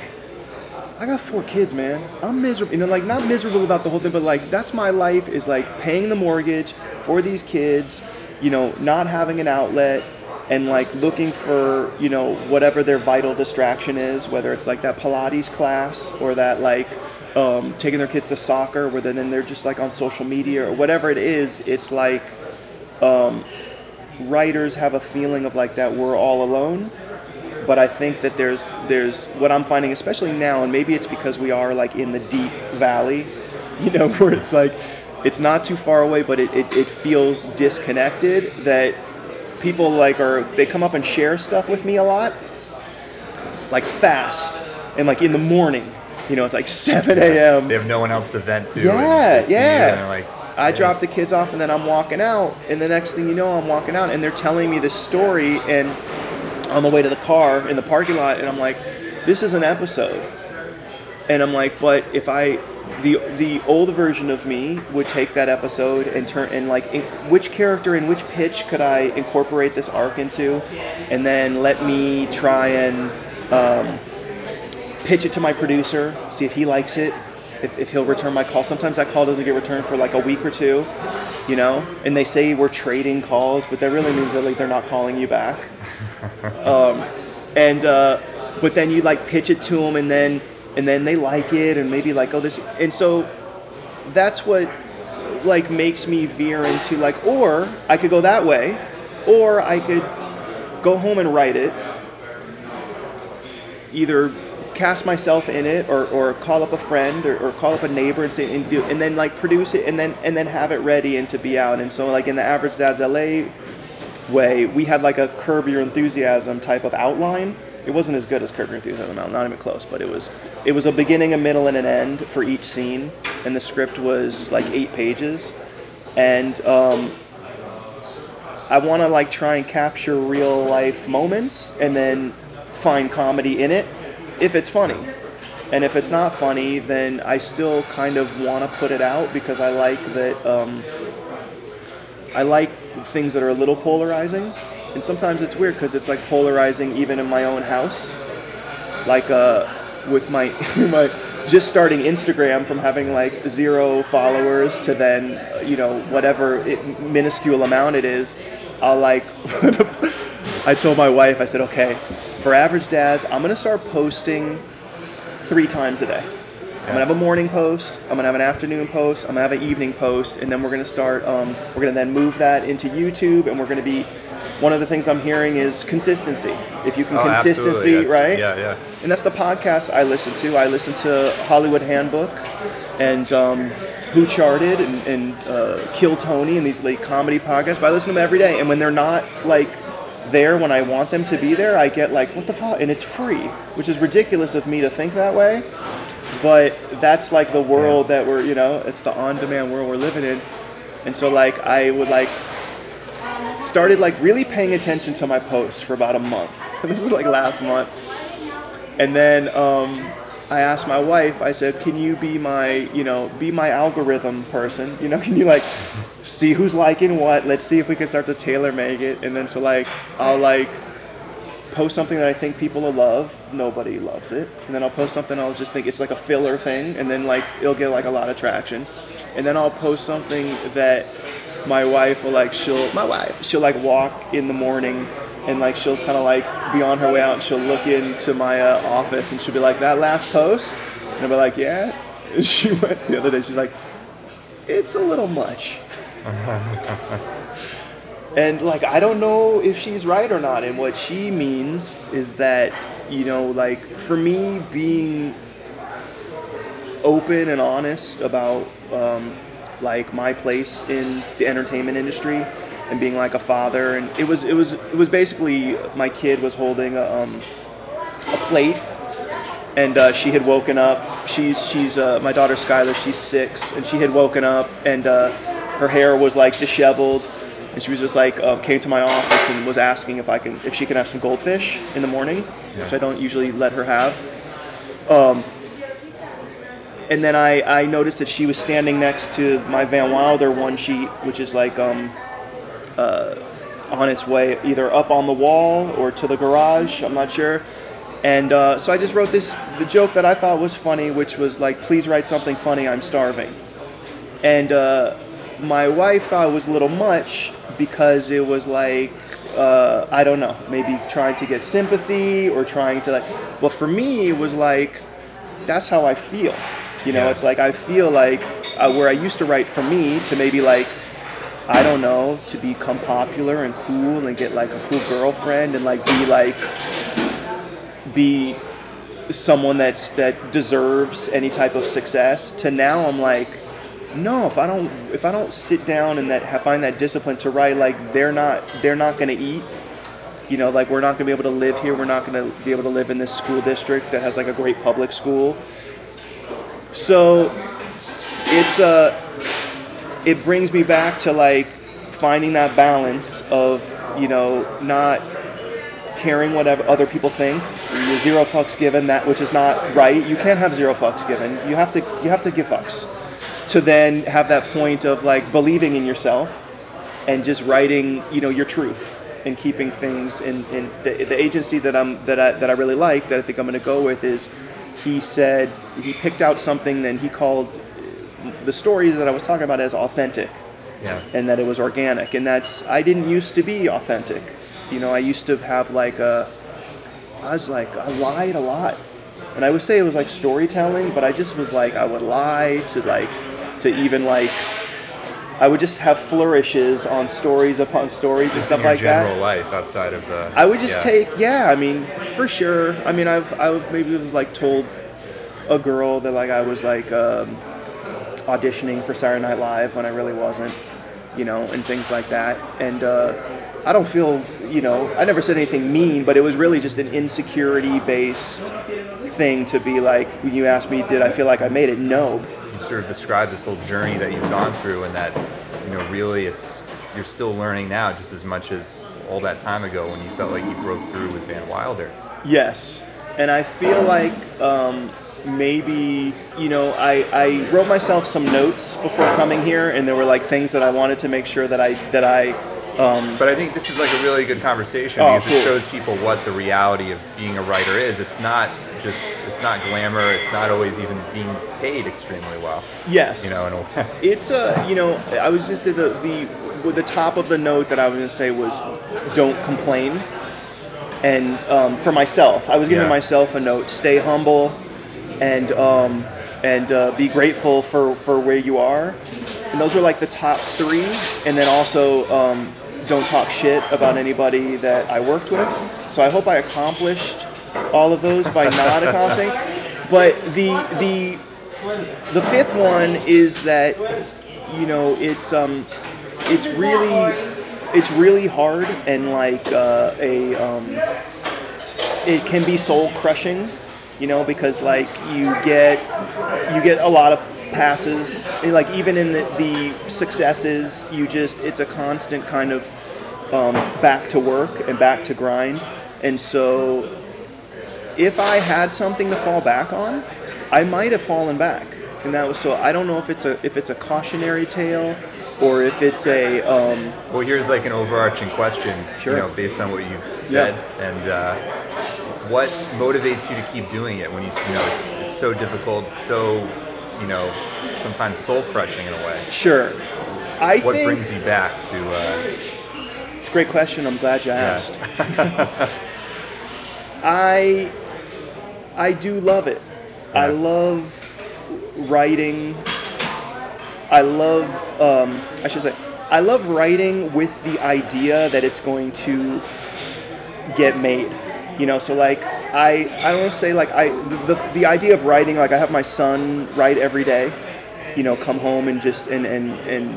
I got four kids, man. I'm miserable. You know, like not miserable about the whole thing, but like that's my life is like paying the mortgage for these kids, you know, not having an outlet and like looking for, you know, whatever their vital distraction is, whether it's like that Pilates class or that like um, taking their kids to soccer, where then they're just like on social media or whatever it is. It's like um, writers have a feeling of like that we're all alone but I think that there's there's what I'm finding, especially now, and maybe it's because we are like in the deep valley, you know, where it's like it's not too far away, but it, it, it feels disconnected. That people like are they come up and share stuff with me a lot, like fast and like in the morning. You know, it's like 7 a.m. They have no one else to vent to. Yeah, and they see you yeah. Like, I drop the kids off and then I'm walking out, and the next thing you know, I'm walking out and they're telling me this story and on the way to the car in the parking lot, and I'm like, this is an episode, and I'm like, but if I the the old version of me would take that episode and turn and like in, which character and which pitch could I incorporate this arc into, and then let me try and um, pitch it to my producer, see if he likes it, if, if he'll return my call. Sometimes that call doesn't get returned for like a week or two, you know, and they say we're trading calls, but that really means that like they're not calling you back. um, and uh, but then you like pitch it to them, and then and then they like it, and maybe like oh this, and so that's what like makes me veer into like, or I could go that way, or I could go home and write it, either cast myself in it or, or call up a friend or, or call up a neighbor and say and do and then like produce it and then and then have it ready and to be out. And so like in the average dad's LA way we had like a curb your enthusiasm type of outline it wasn't as good as curb your enthusiasm not even close but it was it was a beginning a middle and an end for each scene and the script was like eight pages and um, I want to like try and capture real life moments and then find comedy in it if it's funny. And if it's not funny, then I still kind of want to put it out because I like that. Um, I like things that are a little polarizing, and sometimes it's weird because it's like polarizing even in my own house. Like uh, with my my just starting Instagram from having like zero followers to then you know whatever it, minuscule amount it is. I'll like. I told my wife, I said, okay, for average dads, I'm gonna start posting three times a day. I'm gonna have a morning post. I'm gonna have an afternoon post. I'm gonna have an evening post, and then we're gonna start. Um, we're gonna then move that into YouTube, and we're gonna be. One of the things I'm hearing is consistency. If you can Oh, consistency. Right? Yeah, yeah. And that's the podcast I listen to. I listen to Hollywood Handbook and um, Who Charted and, and uh, Kill Tony and these late comedy podcasts. But I listen to them every day. And when they're not like there when I want them to be there, I get like, what the fuck? And it's free, which is ridiculous of me to think that way. But that's like the world that we're, you know, it's the on-demand world we're living in. And so like I would like started like really paying attention to my posts for about a month. this is like last month. And then um, I asked my wife, I said, can you be my, you know, be my algorithm person? You know, can you like see who's liking what? Let's see if we can start to tailor make it. And then so like, I'll like post something that I think people will love. Nobody loves it. And then I'll post something I'll just think it's like a filler thing. And then like, it'll get like a lot of traction. And then I'll post something that my wife will like, she'll, my wife, she'll like walk in the morning and like she'll kind of like be on her way out and she'll look into my uh, office and she'll be like that last post? And I'll be like yeah. And she went the other day she's like it's a little much. And like I don't know if she's right or not and what she means is that you know like for me being open and honest about um, like my place in the entertainment industry and being like a father. And it was it was it was basically my kid was holding a, um, a plate and uh, she had woken up. She's she's uh, my daughter Skylar she's six and she had woken up and uh, her hair was like disheveled and she was just like uh, came to my office and was asking if I can if she can have some goldfish in the morning which I don't usually let her have. Um, and then I, I noticed that she was standing next to my Van Wilder one sheet, which is like um, uh, on its way either up on the wall or to the garage. I'm not sure. And uh, so I just wrote this the joke that I thought was funny, which was like, "Please write something funny. I'm starving." And uh, my wife thought it was a little much because it was like uh, I don't know, maybe trying to get sympathy or trying to like. But for me, it was like that's how I feel. You know, Yeah. it's like I feel like uh, where I used to write for me to maybe like I don't know to become popular and cool and get like a cool girlfriend and like be like be someone that's that deserves any type of success to now I'm like no if I don't if I don't sit down and that find that discipline to write like they're not they're not going to eat. You know like we're not going to be able to live here. We're not going to be able to live in this school district that has like a great public school so it's uh it brings me back to like finding that balance of you know not caring whatever other people think. Zero fucks given that which is not right. You can't have zero fucks given. You have to you have to give fucks. To then have that point of like believing in yourself and just writing you know your truth and keeping things in, in the, the agency that I'm that I, that I really like that I think I'm going to go with is he said he picked out something and he called the stories that I was talking about as authentic. Yeah. and that it was organic. And that's I didn't used to be authentic. You know I used to have like a I was like I lied a lot. And I would say it was like storytelling but I just was like I would lie to like to even like I would just have flourishes on stories upon stories and stuff like that general life outside of the. I would just yeah. take, yeah. I mean, for sure. I mean, I've, I was- maybe was like told a girl that like I was like um, auditioning for Saturday Night Live when I really wasn't, you know, and things like that. And uh, I don't feel, you know, I never said anything mean, but it was really just an insecurity-based thing to be like. When you asked me, did I feel like I made it? No. Sort of described this whole journey that you've gone through and that you know really it's you're still learning now just as much as all that time ago when you felt like you broke through with Van Wilder. Yes, and I feel like um, maybe you know I, I wrote myself some notes before coming here, and there were like things that I wanted to make sure that I that I um, But I think this is like a really good conversation Oh, because cool. it shows people what the reality of being a writer is. It's not just it's not glamour. It's not always even being paid extremely well. yes, You know, in a way. it's a you know I was just the the the top of the note that I was going to say was don't complain, and um, for myself I was giving Yeah. myself a note: stay humble, and um, and uh, be grateful for for where you are. And those are like the top three, and then also um, don't talk shit about anybody that I worked with. So I hope I accomplished all of those by not accomplishing. But the the the fifth one is that you know it's um it's really it's really hard and like uh, a um, it can be soul crushing you know because like you get you get a lot of passes like even in the, the successes you just it's a constant kind of um, back to work and back to grind and so if i had something to fall back on i might have fallen back and that was so i don't know if it's a if it's a cautionary tale or if it's a um, Well, here's like an overarching question, Sure. you know, based on what you've said, and uh, what motivates you to keep doing it when you, you know, it's, it's so difficult, it's so, you know, sometimes soul crushing in a way. sure i What think brings you back to? Uh, It's a great question. I'm glad you asked. I I do love it. I love writing. I love um, I should say I love writing with the idea that it's going to get made. You know, so like I I don't want to say like I the, the idea of writing like I have my son write every day. You know, come home and just and and and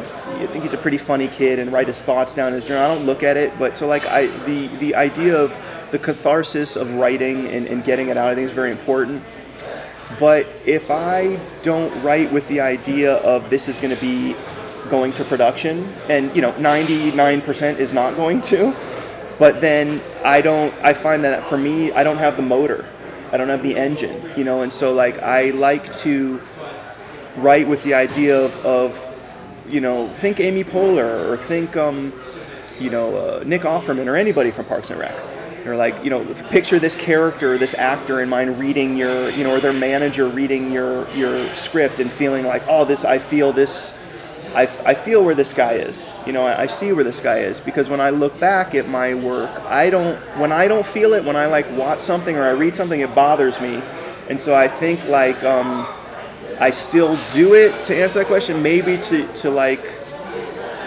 I think he's a pretty funny kid and write his thoughts down in his journal. I don't look at it, but so like I the the idea of the catharsis of writing and, and getting it out I think is very important. But if I don't write with the idea of this is going to be going to production, and you know, 99% is not going to, but then I don't, I find that for me, I don't have the motor, I don't have the engine, you know, and so like I like to write with the idea of, of you know, think Amy Poehler or think, um, you know, uh, Nick Offerman or anybody from Parks and Rec. Or like, you know, picture this character, this actor in mind reading your, you know, or their manager reading your your script and feeling like, oh, this, I feel this, I, I feel where this guy is. You know, I, I see where this guy is because when I look back at my work, I don't, when I don't feel it, when I like watch something or I read something, it bothers me. And so I think like, um, I still do it to answer that question, maybe to, to like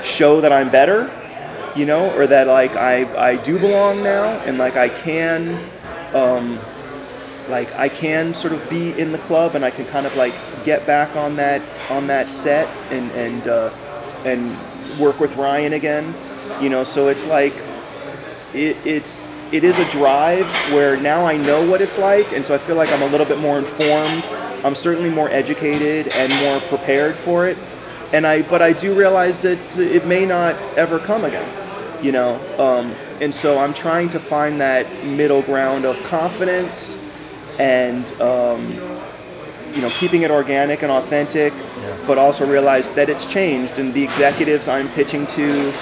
show that I'm better, you know, or that like I, I do belong now and like I can um, like I can sort of be in the club and I can kind of like get back on that on that set and and uh, and work with Ryan again, you know. So it's like it, it's it is a drive where now I know what it's like, and so I feel like I'm a little bit more informed. I'm certainly more educated and more prepared for it, and I but I do realize that it may not ever come again, you know. Um, and so I'm trying to find that middle ground of confidence and um, you know keeping it organic and authentic, but also realize that it's changed, and the executives I'm pitching to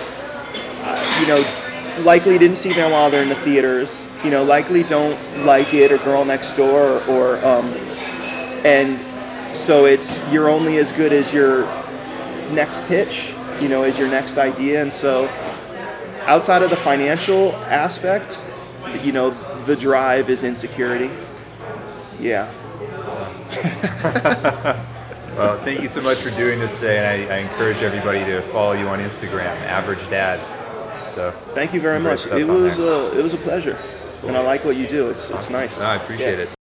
uh, you know, likely didn't see them while they're in the theaters. You know, likely don't like it or Girl Next Door or, or um, and so it's you're only as good as your next pitch. You know, as your next idea, and so outside of the financial aspect, you know, the drive is insecurity. Yeah. well, thank you so much for doing this today, and I, I encourage everybody to follow you on Instagram, Average Dads. So Thank you very much. It was a, it was a pleasure, and I like what you do. It's it's nice. No, I appreciate Yeah. it.